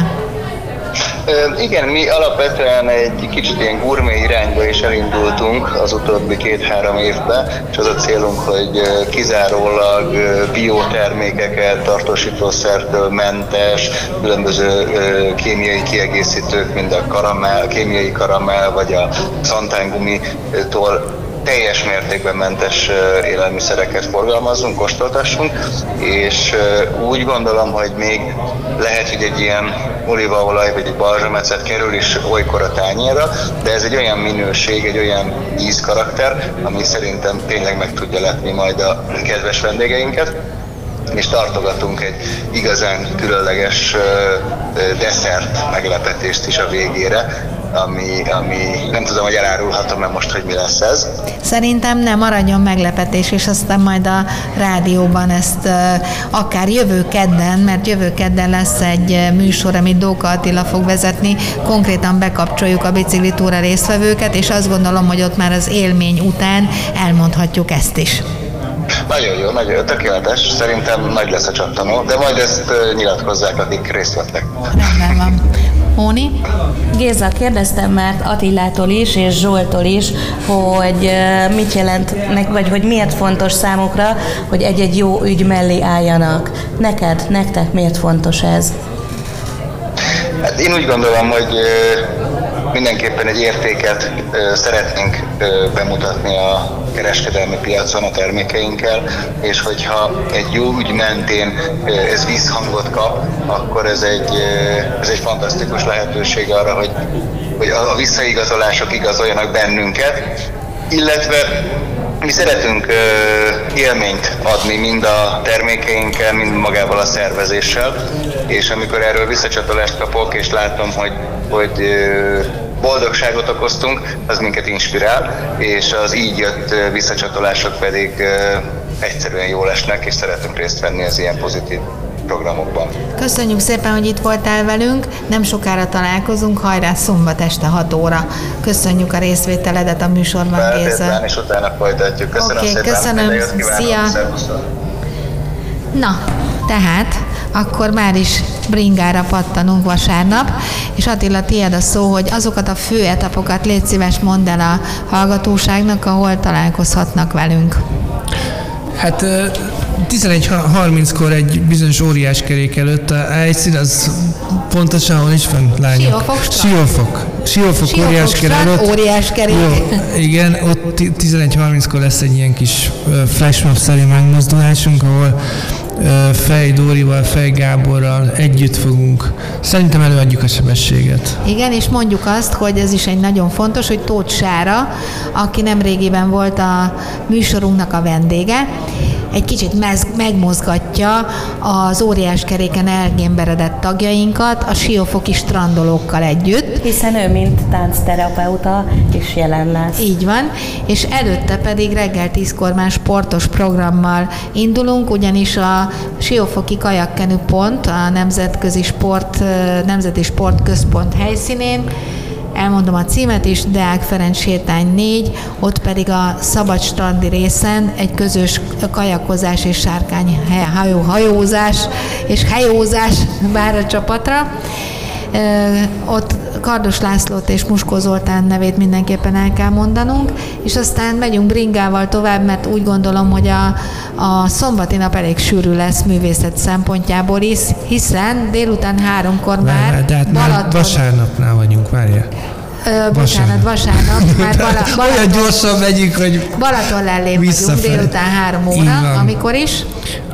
Igen, mi alapvetően egy kicsit ilyen gurmé irányba is elindultunk az utóbbi két-három évben, és az a célunk, hogy kizárólag biotermékeket, tartósítószertől mentes, különböző kémiai kiegészítők, mint a karamell, kémiai karamell, vagy a szantángumitól teljes mértékben mentes élelmiszereket forgalmazunk, kóstoltassunk, és úgy gondolom, hogy még lehet, hogy egy ilyen olívaolaj vagy egy balzsamecet kerül is olykor a tányérra, de ez egy olyan minőség, egy olyan ízkarakter, ami szerintem tényleg meg tudja lepni majd a kedves vendégeinket. És tartogatunk egy igazán különleges desszert meglepetést is a végére, ami, ami nem tudom, hogy elárulhatom-e most, hogy mi lesz ez. Szerintem nem, maradjon meglepetés, és aztán majd a rádióban ezt akár jövő kedden, mert jövő kedden lesz egy műsor, amit Dóka Attila fog vezetni, konkrétan bekapcsoljuk a biciklitúra résztvevőket, és azt gondolom, hogy ott már az élmény után elmondhatjuk ezt is. Nagyon jó, nagyon jó, tökéletes. Szerintem nagy lesz a csattanó, de majd ezt nyilatkozzák, akik részt vettek. Rendben van. Móni? Géza, kérdeztem már Attilától is, és Zsoltól is, hogy mit jelent, vagy hogy miért fontos számukra, hogy egy-egy jó ügy mellé álljanak. Neked, nektek miért fontos ez? Hát én úgy gondolom, hogy mindenképpen egy értéket szeretnénk bemutatni a kereskedelmi piacon a termékeinkkel, és hogyha egy jó ügy mentén ez visszhangot kap, akkor ez egy, ez egy fantasztikus lehetőség arra, hogy, hogy a visszaigazolások igazoljanak bennünket, illetve mi szeretünk élményt adni mind a termékeinkkel, mind magával a szervezéssel, és amikor erről visszacsatolást kapok, és látom, hogy, hogy boldogságot okoztunk, az minket inspirál, és az így jött visszacsatolások pedig egyszerűen jól esnek, és szeretünk részt venni az ilyen pozitív programokban. Köszönjük szépen, hogy itt voltál velünk, nem sokára találkozunk, hajrá szombat este 6 óra. Köszönjük a részvételedet a műsorban, Géza. és utána folytatjuk. Köszönöm okay, szépen. Köszönöm, szia. Na, tehát akkor már is bringára pattanunk vasárnap, és Attila, tiéd a szó, hogy azokat a fő etapokat légy szíves mondd el a hallgatóságnak, ahol találkozhatnak velünk. Hát 11.30-kor egy bizonyos óriás kerék előtt a helyszín, az pontosan hol is van, lányok? Siófok Siófok. Siófok, Siófok óriás kerék előtt. Óriás kerék. Jó, igen, ott 11.30-kor lesz egy ilyen kis flashmob-szerű megmozdulásunk, ahol Fej Dórival, Fej Gáborral együtt fogunk. Szerintem előadjuk a sebességet. Igen, és mondjuk azt, hogy ez is egy nagyon fontos, hogy Tóth Sára, aki nem régiben volt a műsorunknak a vendége, egy kicsit mez, megmozgatja az óriás keréken elgémberedett tagjainkat a siófoki strandolókkal együtt. Hiszen ő, mint táncterapeuta is jelen lesz. Így van, és előtte pedig reggel tízkor már sportos programmal indulunk, ugyanis a Siófoki Kajakkenű Pont, a Nemzetközi Sport, Nemzeti Sportközpont helyszínén elmondom a címet is, Deák Ferenc sétány 4, ott pedig a szabad strandi részen egy közös kajakozás és sárkány hajó, hajózás és hajózás vár a csapatra. Ott Kardos Lászlót és Muskó Zoltán nevét mindenképpen el kell mondanunk, és aztán megyünk bringával tovább, mert úgy gondolom, hogy a, a szombati nap elég sűrű lesz művészet szempontjából is, hiszen délután háromkor már, már de hát Balaton... már vasárnapnál vagyunk, várja. Ö, bocsánat, vasárnap. Már Bala, Balaton, Olyan gyorsan megyünk, hogy Balaton lellém vagyunk délután három óra, amikor is.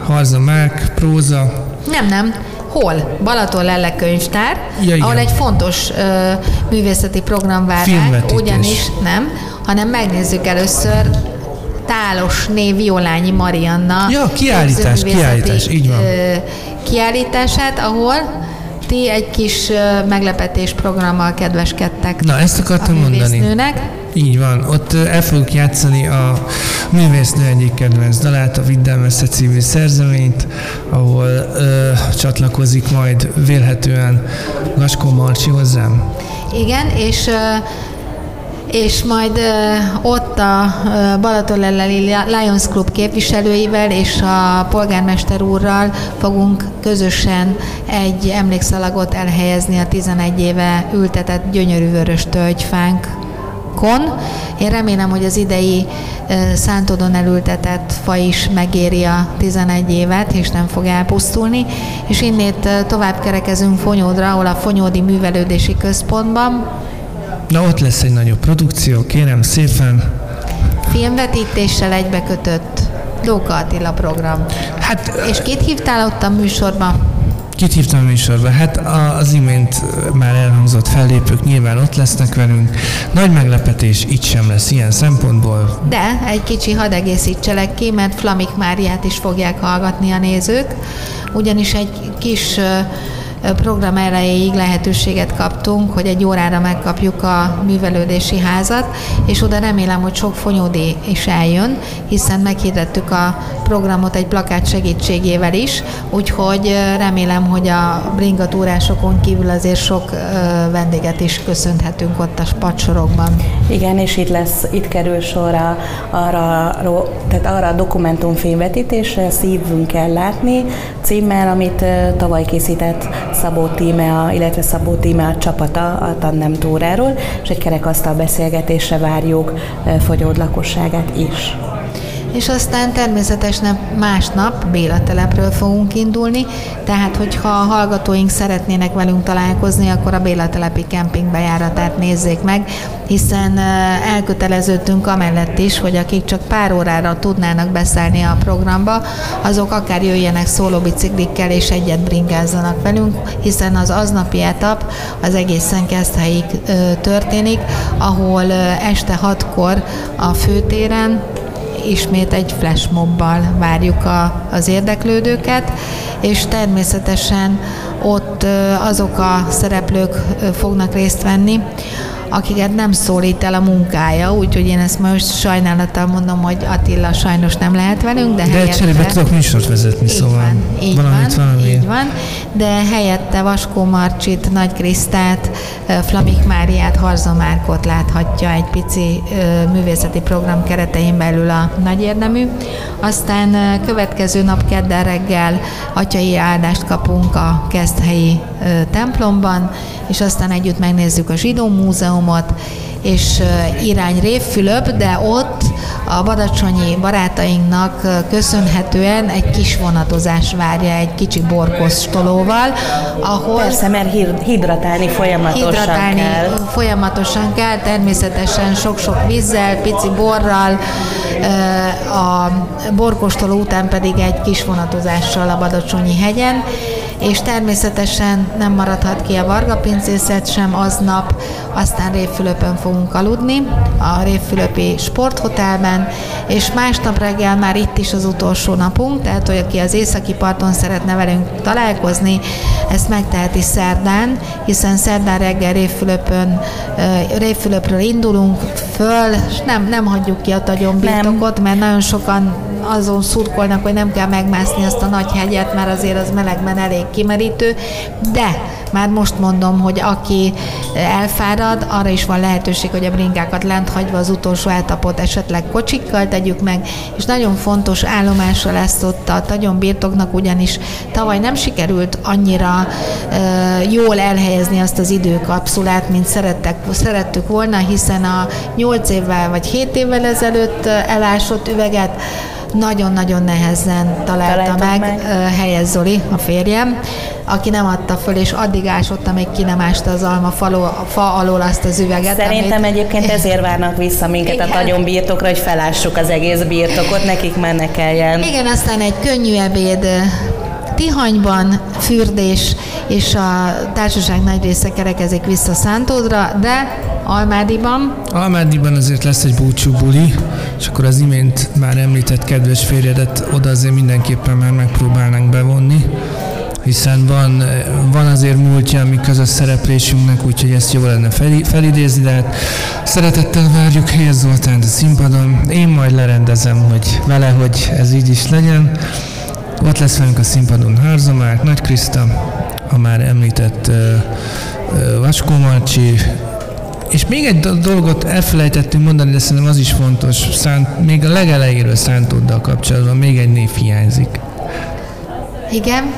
Harza Márk, próza. Nem, nem. Hol? Balaton Lelle könyvtár, ja, ahol egy fontos ö, művészeti program vár ránk, ugyanis nem, hanem megnézzük először Tálos név Violányi Marianna ja, kiállítás, kiállítás, így van. Ö, kiállítását, ahol ti egy kis meglepetés programmal kedveskedtek. Na, ezt akartam mondani. Nőnek. Így van, ott el fogjuk játszani a művésznő egyik kedvenc dalát, a Viddel Messze című szerzeményt, ahol ö, csatlakozik majd vélhetően Laskó Marcsi hozzám. Igen, és és majd ott a Balatonlelleli Lions Club képviselőivel és a polgármester úrral fogunk közösen egy emlékszalagot elhelyezni a 11 éve ültetett gyönyörű vörös tölgyfánk kon. Én remélem, hogy az idei szántodon elültetett fa is megéri a 11 évet, és nem fog elpusztulni. És innét tovább kerekezünk Fonyódra, ahol a Fonyódi Művelődési Központban Na ott lesz egy nagyobb produkció, kérem szépen. filmvetítéssel egybekötött Dóka Attila program. Hát, És kit hívtál ott a műsorba? Kit hívtam a műsorba? Hát az imént már elhangzott fellépők nyilván ott lesznek velünk. Nagy meglepetés itt sem lesz ilyen szempontból. De egy kicsi hadd egészítselek ki, mert Flamik Máriát is fogják hallgatni a nézők, ugyanis egy kis program elejéig lehetőséget kaptunk, hogy egy órára megkapjuk a művelődési házat, és oda remélem, hogy sok fonyódi is eljön, hiszen meghirdettük a programot egy plakát segítségével is, úgyhogy remélem, hogy a bringatúrásokon kívül azért sok vendéget is köszönhetünk ott a spatsorokban. Igen, és itt lesz, itt kerül sor a, arra, tehát arra a dokumentumfilmvetítésre, Szívünk kell látni címmel, amit tavaly készített Szabó Tímea, illetve Szabó Tímea csapata a Tannem túráról, és egy kerekasztal beszélgetésre várjuk fogyód lakosságát is és aztán természetesen másnap Béla telepről fogunk indulni, tehát hogyha a hallgatóink szeretnének velünk találkozni, akkor a Béla telepi kemping bejáratát nézzék meg, hiszen elköteleződtünk amellett is, hogy akik csak pár órára tudnának beszállni a programba, azok akár jöjjenek szólóbiciklikkel és egyet bringázzanak velünk, hiszen az aznapi etap az egészen Keszthelyig történik, ahol este hatkor a főtéren ismét egy flashmobbal várjuk a, az érdeklődőket, és természetesen ott azok a szereplők fognak részt venni, akiket nem szólít el a munkája, úgyhogy én ezt most sajnálattal mondom, hogy Attila sajnos nem lehet velünk, de, de helyette... cserébe tudok műsort vezetni, így szóval van, így valamit, van, valami. így van, de helyette Vaskó Marcsit, Nagy Krisztát, Flamik Máriát, Harza Márkot láthatja egy pici művészeti program keretein belül a nagy érdemű. Aztán következő nap kedden reggel atyai áldást kapunk a Keszthelyi templomban, és aztán együtt megnézzük a Zsidó Múzeumot, és irány Révfülöp, de ott a badacsonyi barátainknak köszönhetően egy kis vonatozás várja egy kicsi borkosztolóval, ahol... Persze, mert hidratálni folyamatosan hidratálni kell. folyamatosan kell, természetesen sok-sok vízzel, pici borral, a borkostoló után pedig egy kis vonatozással a Badacsonyi hegyen, és természetesen nem maradhat ki a Varga pincészet sem aznap, aztán Révfülöpön fogunk aludni, a Révfülöpi sporthotelben, és másnap reggel már itt is az utolsó napunk, tehát hogy aki az északi parton szeretne velünk találkozni, ezt megteheti szerdán, hiszen szerdán reggel Révfülöpön, Révfülöpről indulunk föl, és nem, nem hagyjuk ki a tagyonbirtokot, mert nagyon sokan azon szurkolnak, hogy nem kell megmászni azt a nagy hegyet, mert azért az melegben elég kimerítő, de már most mondom, hogy aki elfárad, arra is van lehetőség, hogy a bringákat lent hagyva az utolsó eltapot esetleg kocsikkal tegyük meg, és nagyon fontos állomásra lesz ott a tagyon birtoknak, ugyanis tavaly nem sikerült annyira uh, jól elhelyezni azt az időkapszulát, mint szerettek, szerettük volna, hiszen a 8 évvel vagy 7 évvel ezelőtt elásott üveget nagyon-nagyon nehezen találta Találtam meg, meg. Helyez Zoli, a férjem, aki nem adta föl, és addig ásott, amíg ki nem ásta az alma faló, a fa alól azt az üveget. Szerintem amit... egyébként ezért várnak vissza minket Igen. a nagyon birtokra, hogy felássuk az egész birtokot, nekik mennek kelljen. Igen, aztán egy könnyű ebéd Tihanyban fürdés, és a társaság nagy része kerekezik vissza Szántódra, de Almádiban? Almádiban azért lesz egy búcsú buli, és akkor az imént már említett kedves férjedet oda azért mindenképpen már megpróbálnánk bevonni hiszen van, van azért múltja a mi közös szereplésünknek, úgyhogy ezt jó lenne fel, felidézni, de hát szeretettel várjuk Helyez Zoltánt a színpadon. Én majd lerendezem, hogy vele, hogy ez így is legyen. Ott lesz velünk a színpadon Hárzomák, Nagy Kriszta, a már említett uh, uh, Vaskó Marcsi, és még egy dolgot elfelejtettünk mondani, de szerintem az is fontos, szánt, még a legelejéről Szántóddal kapcsolatban még egy név hiányzik. Igen?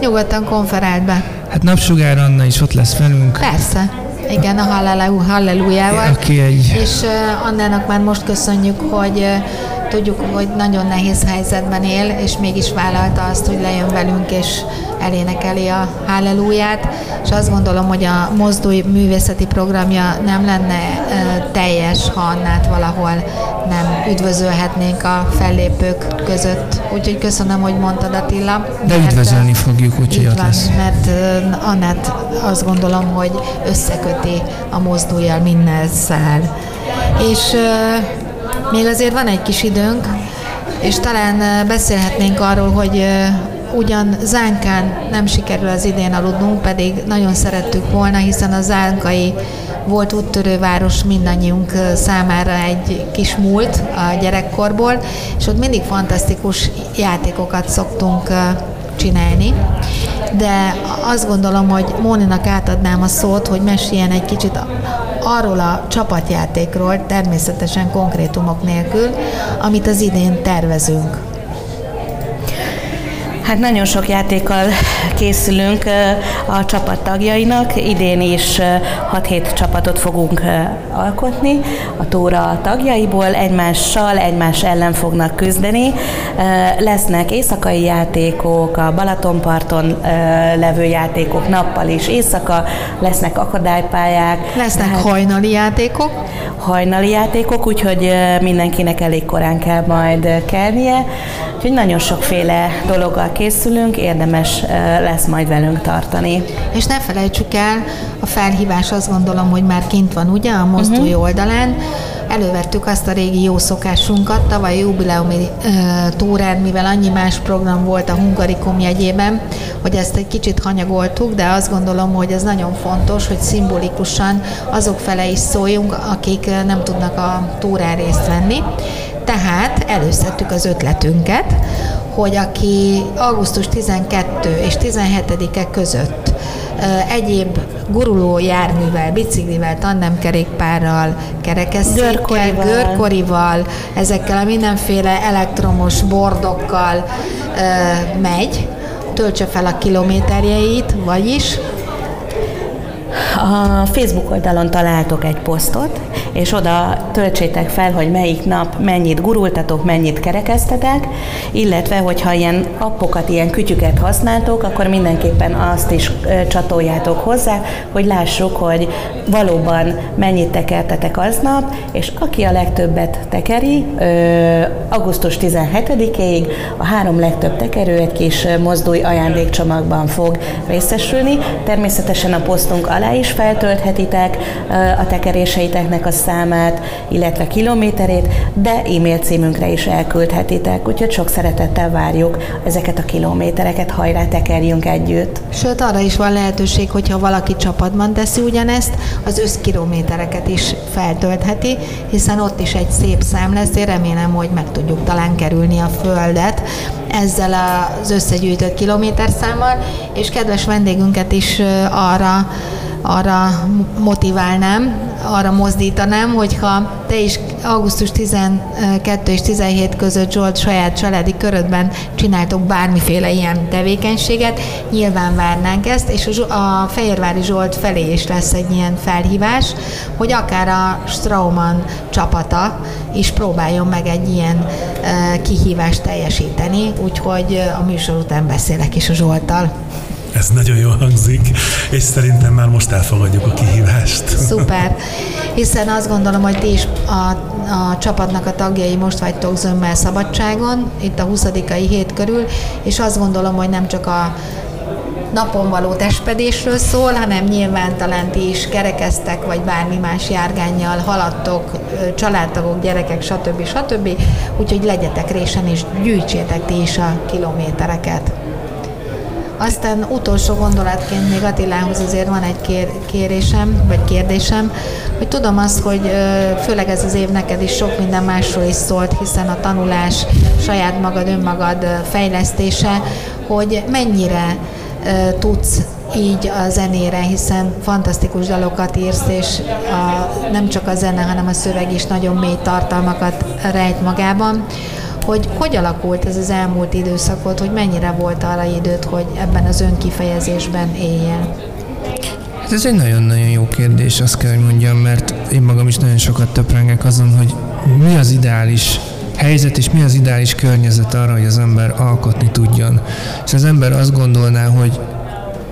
Nyugodtan konferált be. Hát Napsugár Anna is ott lesz velünk. Persze. Igen, a hallelujával. Aki egy... És uh, Annának már most köszönjük, hogy uh, tudjuk, hogy nagyon nehéz helyzetben él, és mégis vállalta azt, hogy lejön velünk, és elénekeli a halleluját, és azt gondolom, hogy a Mozdulj művészeti programja nem lenne teljes, ha Annát valahol nem üdvözölhetnénk a fellépők között. Úgyhogy köszönöm, hogy mondtad Attila. De üdvözölni fogjuk, úgyhogy ott lesz. Mert Annát azt gondolom, hogy összeköti a mozdulja minden szál. És még azért van egy kis időnk, és talán beszélhetnénk arról, hogy ugyan Zánkán nem sikerül az idén aludnunk, pedig nagyon szerettük volna, hiszen a Zánkai volt úttörő város mindannyiunk számára egy kis múlt a gyerekkorból, és ott mindig fantasztikus játékokat szoktunk csinálni. De azt gondolom, hogy Móninak átadnám a szót, hogy meséljen egy kicsit arról a csapatjátékról, természetesen konkrétumok nélkül, amit az idén tervezünk. Hát nagyon sok játékkal készülünk a csapat tagjainak. Idén is 6-7 csapatot fogunk alkotni a Tóra tagjaiból. Egymással, egymás ellen fognak küzdeni. Lesznek éjszakai játékok, a Balatonparton levő játékok nappal is éjszaka, lesznek akadálypályák. Lesznek tehát hajnali játékok? Hajnali játékok, úgyhogy mindenkinek elég korán kell majd kelnie. Úgyhogy nagyon sokféle dologgal készülünk, érdemes lesz majd velünk tartani. És ne felejtsük el, a felhívás azt gondolom, hogy már kint van, ugye, a mozdulj uh-huh. oldalán. Elővettük azt a régi jó szokásunkat, tavaly jubileumi uh, túrán, mivel annyi más program volt a Hungarikum jegyében, hogy ezt egy kicsit hanyagoltuk, de azt gondolom, hogy ez nagyon fontos, hogy szimbolikusan azok fele is szóljunk, akik nem tudnak a túrán részt venni. Tehát előszedtük az ötletünket, hogy aki augusztus 12 és 17-e között egyéb guruló járművel, biciklivel, tandemkerékpárral, kerekesszékkel, görkorival, ezekkel a mindenféle elektromos bordokkal megy, töltse fel a kilométerjeit, vagyis? A Facebook oldalon találtok egy posztot, és oda töltsétek fel, hogy melyik nap mennyit gurultatok, mennyit kerekeztetek, illetve hogyha ilyen appokat, ilyen kütyüket használtok, akkor mindenképpen azt is csatoljátok hozzá, hogy lássuk, hogy valóban mennyit tekertetek aznap, és aki a legtöbbet tekeri, augusztus 17-ig a három legtöbb tekerő egy kis mozdulj ajándékcsomagban fog részesülni. Természetesen a posztunk alá is feltölthetitek a tekeréseiteknek a számát, illetve kilométerét, de e-mail címünkre is elküldhetitek, úgyhogy sok szeretettel várjuk ezeket a kilométereket, hajrá tekerjünk együtt. Sőt, arra is van lehetőség, hogyha valaki csapatban teszi ugyanezt, az összkilométereket is feltöltheti, hiszen ott is egy szép szám lesz, én remélem, hogy meg tudjuk talán kerülni a Földet ezzel az összegyűjtött kilométerszámmal, és kedves vendégünket is arra arra motiválnám, arra mozdítanám, hogyha te is augusztus 12 és 17 között Zsolt saját családi körödben csináltok bármiféle ilyen tevékenységet, nyilván várnánk ezt, és a Fehérvári Zsolt felé is lesz egy ilyen felhívás, hogy akár a Strauman csapata is próbáljon meg egy ilyen kihívást teljesíteni, úgyhogy a műsor után beszélek is a Zsolttal. Ez nagyon jól hangzik, és szerintem már most elfogadjuk a kihívást. Szuper, hiszen azt gondolom, hogy ti is a, a csapatnak a tagjai most vagytok zömmel szabadságon, itt a 20 hét körül, és azt gondolom, hogy nem csak a napon való testpedésről szól, hanem nyilván talán ti is kerekeztek, vagy bármi más járgányjal haladtok, családtagok, gyerekek, stb. stb. Úgyhogy legyetek résen, és gyűjtsétek ti is a kilométereket. Aztán utolsó gondolatként még Attilához azért van egy kér, kérésem, vagy kérdésem, hogy tudom azt, hogy főleg ez az év neked is sok minden másról is szólt, hiszen a tanulás, saját magad, önmagad fejlesztése, hogy mennyire tudsz így a zenére, hiszen fantasztikus dalokat írsz, és a, nem csak a zene, hanem a szöveg is nagyon mély tartalmakat rejt magában hogy hogy alakult ez az elmúlt időszakot, hogy mennyire volt arra időt, hogy ebben az önkifejezésben éljen? Ez egy nagyon-nagyon jó kérdés, azt kell, hogy mondjam, mert én magam is nagyon sokat töprengek azon, hogy mi az ideális helyzet, és mi az ideális környezet arra, hogy az ember alkotni tudjon. És az ember azt gondolná, hogy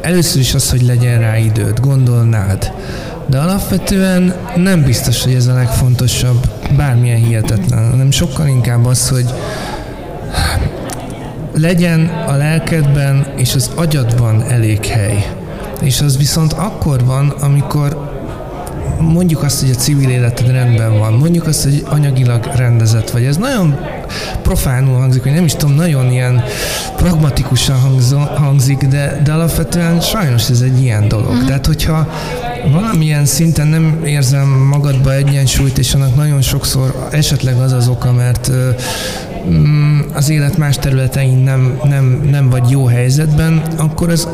először is az, hogy legyen rá időt, gondolnád. De alapvetően nem biztos, hogy ez a legfontosabb, bármilyen hihetetlen, hanem sokkal inkább az, hogy legyen a lelkedben és az agyadban elég hely. És az viszont akkor van, amikor mondjuk azt, hogy a civil életed rendben van, mondjuk azt, hogy anyagilag rendezett vagy. Ez nagyon profánul hangzik, hogy nem is tudom, nagyon ilyen pragmatikusan hangzik, de, de alapvetően sajnos ez egy ilyen dolog. Uh-huh. Tehát, hogyha valamilyen szinten nem érzem magadba egyensúlyt, és annak nagyon sokszor esetleg az az oka, mert az élet más területein nem, nem, nem vagy jó helyzetben, akkor az,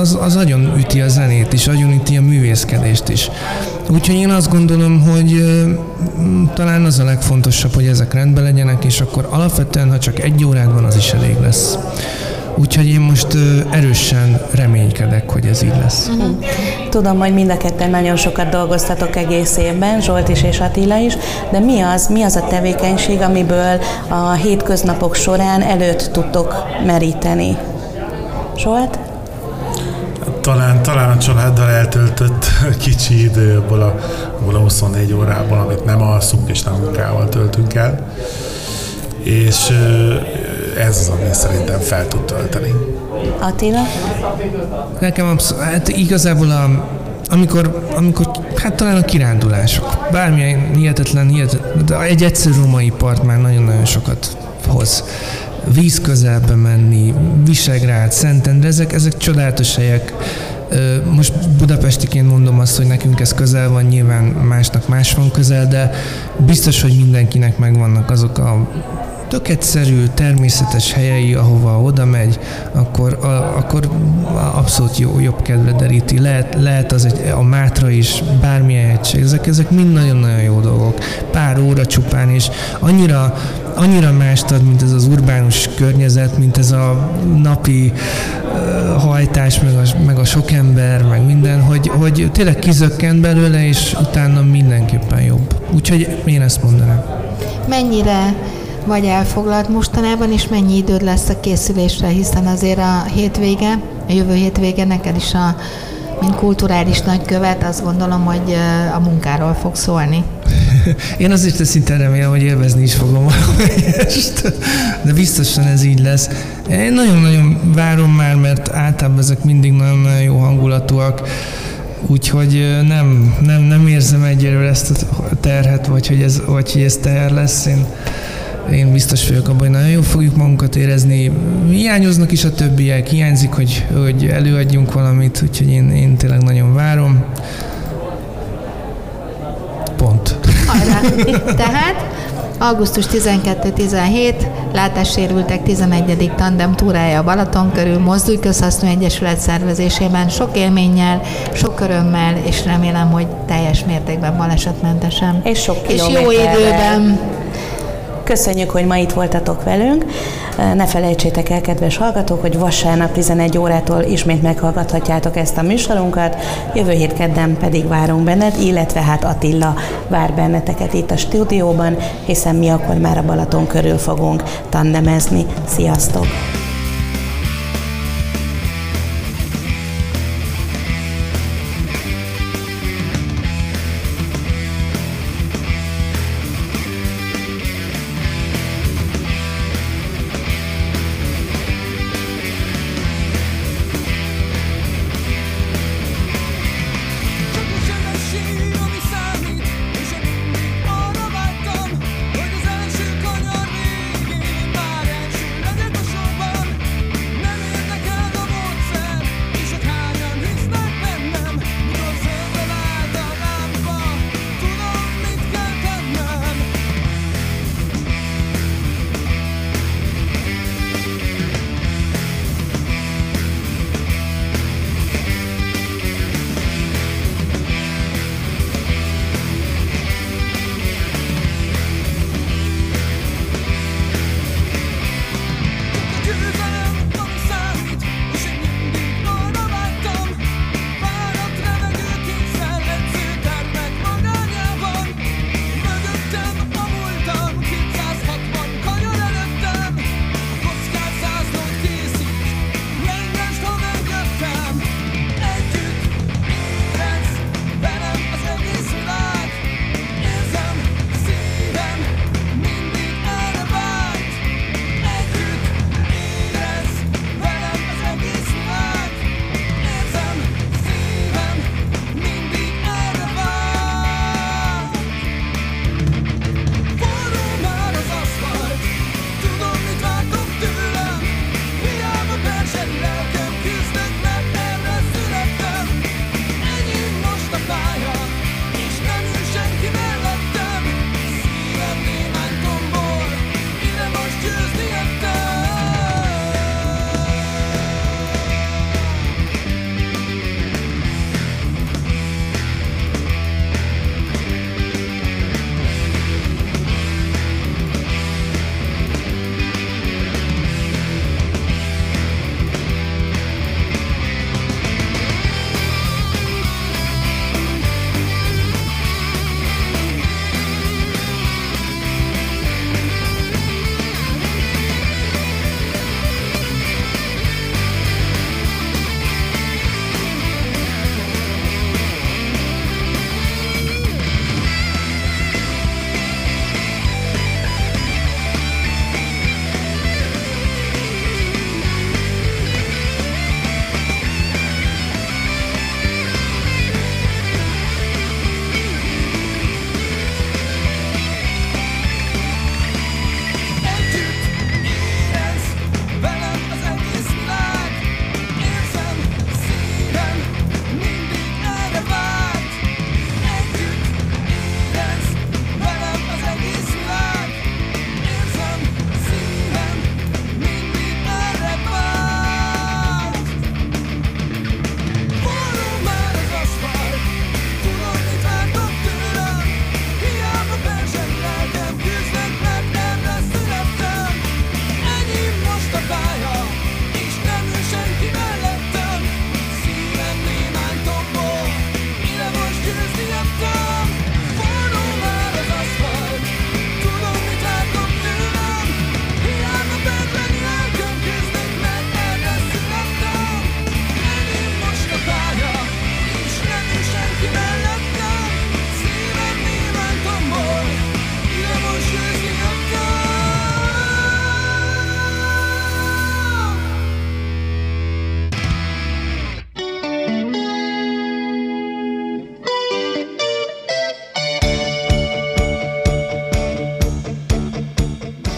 az, az nagyon üti a zenét is, nagyon üti a művészkedést is. Úgyhogy én azt gondolom, hogy talán az a legfontosabb, hogy ezek rendben legyenek, és akkor alapvetően, ha csak egy órád van, az is elég lesz. Úgyhogy én most erősen reménykedek, hogy ez így lesz. Mhm. Tudom, hogy mind a ketten nagyon sokat dolgoztatok egész évben, Zsolt is és Attila is, de mi az, mi az a tevékenység, amiből a hétköznapok során előtt tudtok meríteni? Zsolt? Talán, talán a családdal eltöltött kicsi idő abból a, abból a 24 órából, amit nem alszunk és nem munkával töltünk el. És ez az, ami szerintem fel tud tölteni. Attila? Nekem abszolút, hát igazából a, amikor, amikor, hát talán a kirándulások, bármilyen hihetetlen, hihetetlen de egy egyszerű római part már nagyon-nagyon sokat hoz. Víz közelbe menni, Visegrád, Szentendre, ezek, ezek csodálatos helyek. Most budapestiként mondom azt, hogy nekünk ez közel van, nyilván másnak más van közel, de biztos, hogy mindenkinek megvannak azok a tök egyszerű, természetes helyei, ahova oda megy, akkor, a, akkor abszolút jó, jobb kedve deríti. Lehet, lehet az egy, a mátra is, bármilyen egység. Ezek, ezek mind nagyon-nagyon jó dolgok. Pár óra csupán, és annyira, annyira mást ad, mint ez az urbánus környezet, mint ez a napi hajtás, meg a, meg a sok ember, meg minden, hogy, hogy tényleg kizökkent belőle, és utána mindenképpen jobb. Úgyhogy én ezt mondanám. Mennyire vagy elfoglalt mostanában, és mennyi időd lesz a készülésre, hiszen azért a hétvége, a jövő hétvége neked is a, mint kulturális nagykövet, azt gondolom, hogy a munkáról fog szólni. Én azért szinte remélem, hogy élvezni is fogom valamelyest, de biztosan ez így lesz. Én nagyon-nagyon várom már, mert általában ezek mindig nagyon-nagyon jó hangulatúak, úgyhogy nem, nem, nem érzem egyelőre ezt a terhet, vagy hogy ez, vagy hogy ez teher lesz. Én én biztos vagyok abban, hogy nagyon jól fogjuk magunkat érezni. Hiányoznak is a többiek, hiányzik, hogy, hogy előadjunk valamit, úgyhogy én, én tényleg nagyon várom. Pont. Tehát augusztus 12-17, látássérültek 11. tandem túrája a Balaton körül, Mozdulj Közhasznú Egyesület szervezésében, sok élménnyel, sok örömmel, és remélem, hogy teljes mértékben balesetmentesen. És sok És jó időben. Köszönjük, hogy ma itt voltatok velünk. Ne felejtsétek el, kedves hallgatók, hogy vasárnap 11 órától ismét meghallgathatjátok ezt a műsorunkat, jövő hét kedden pedig várunk benned, illetve hát Attila vár benneteket itt a stúdióban, hiszen mi akkor már a Balaton körül fogunk tandemezni. Sziasztok!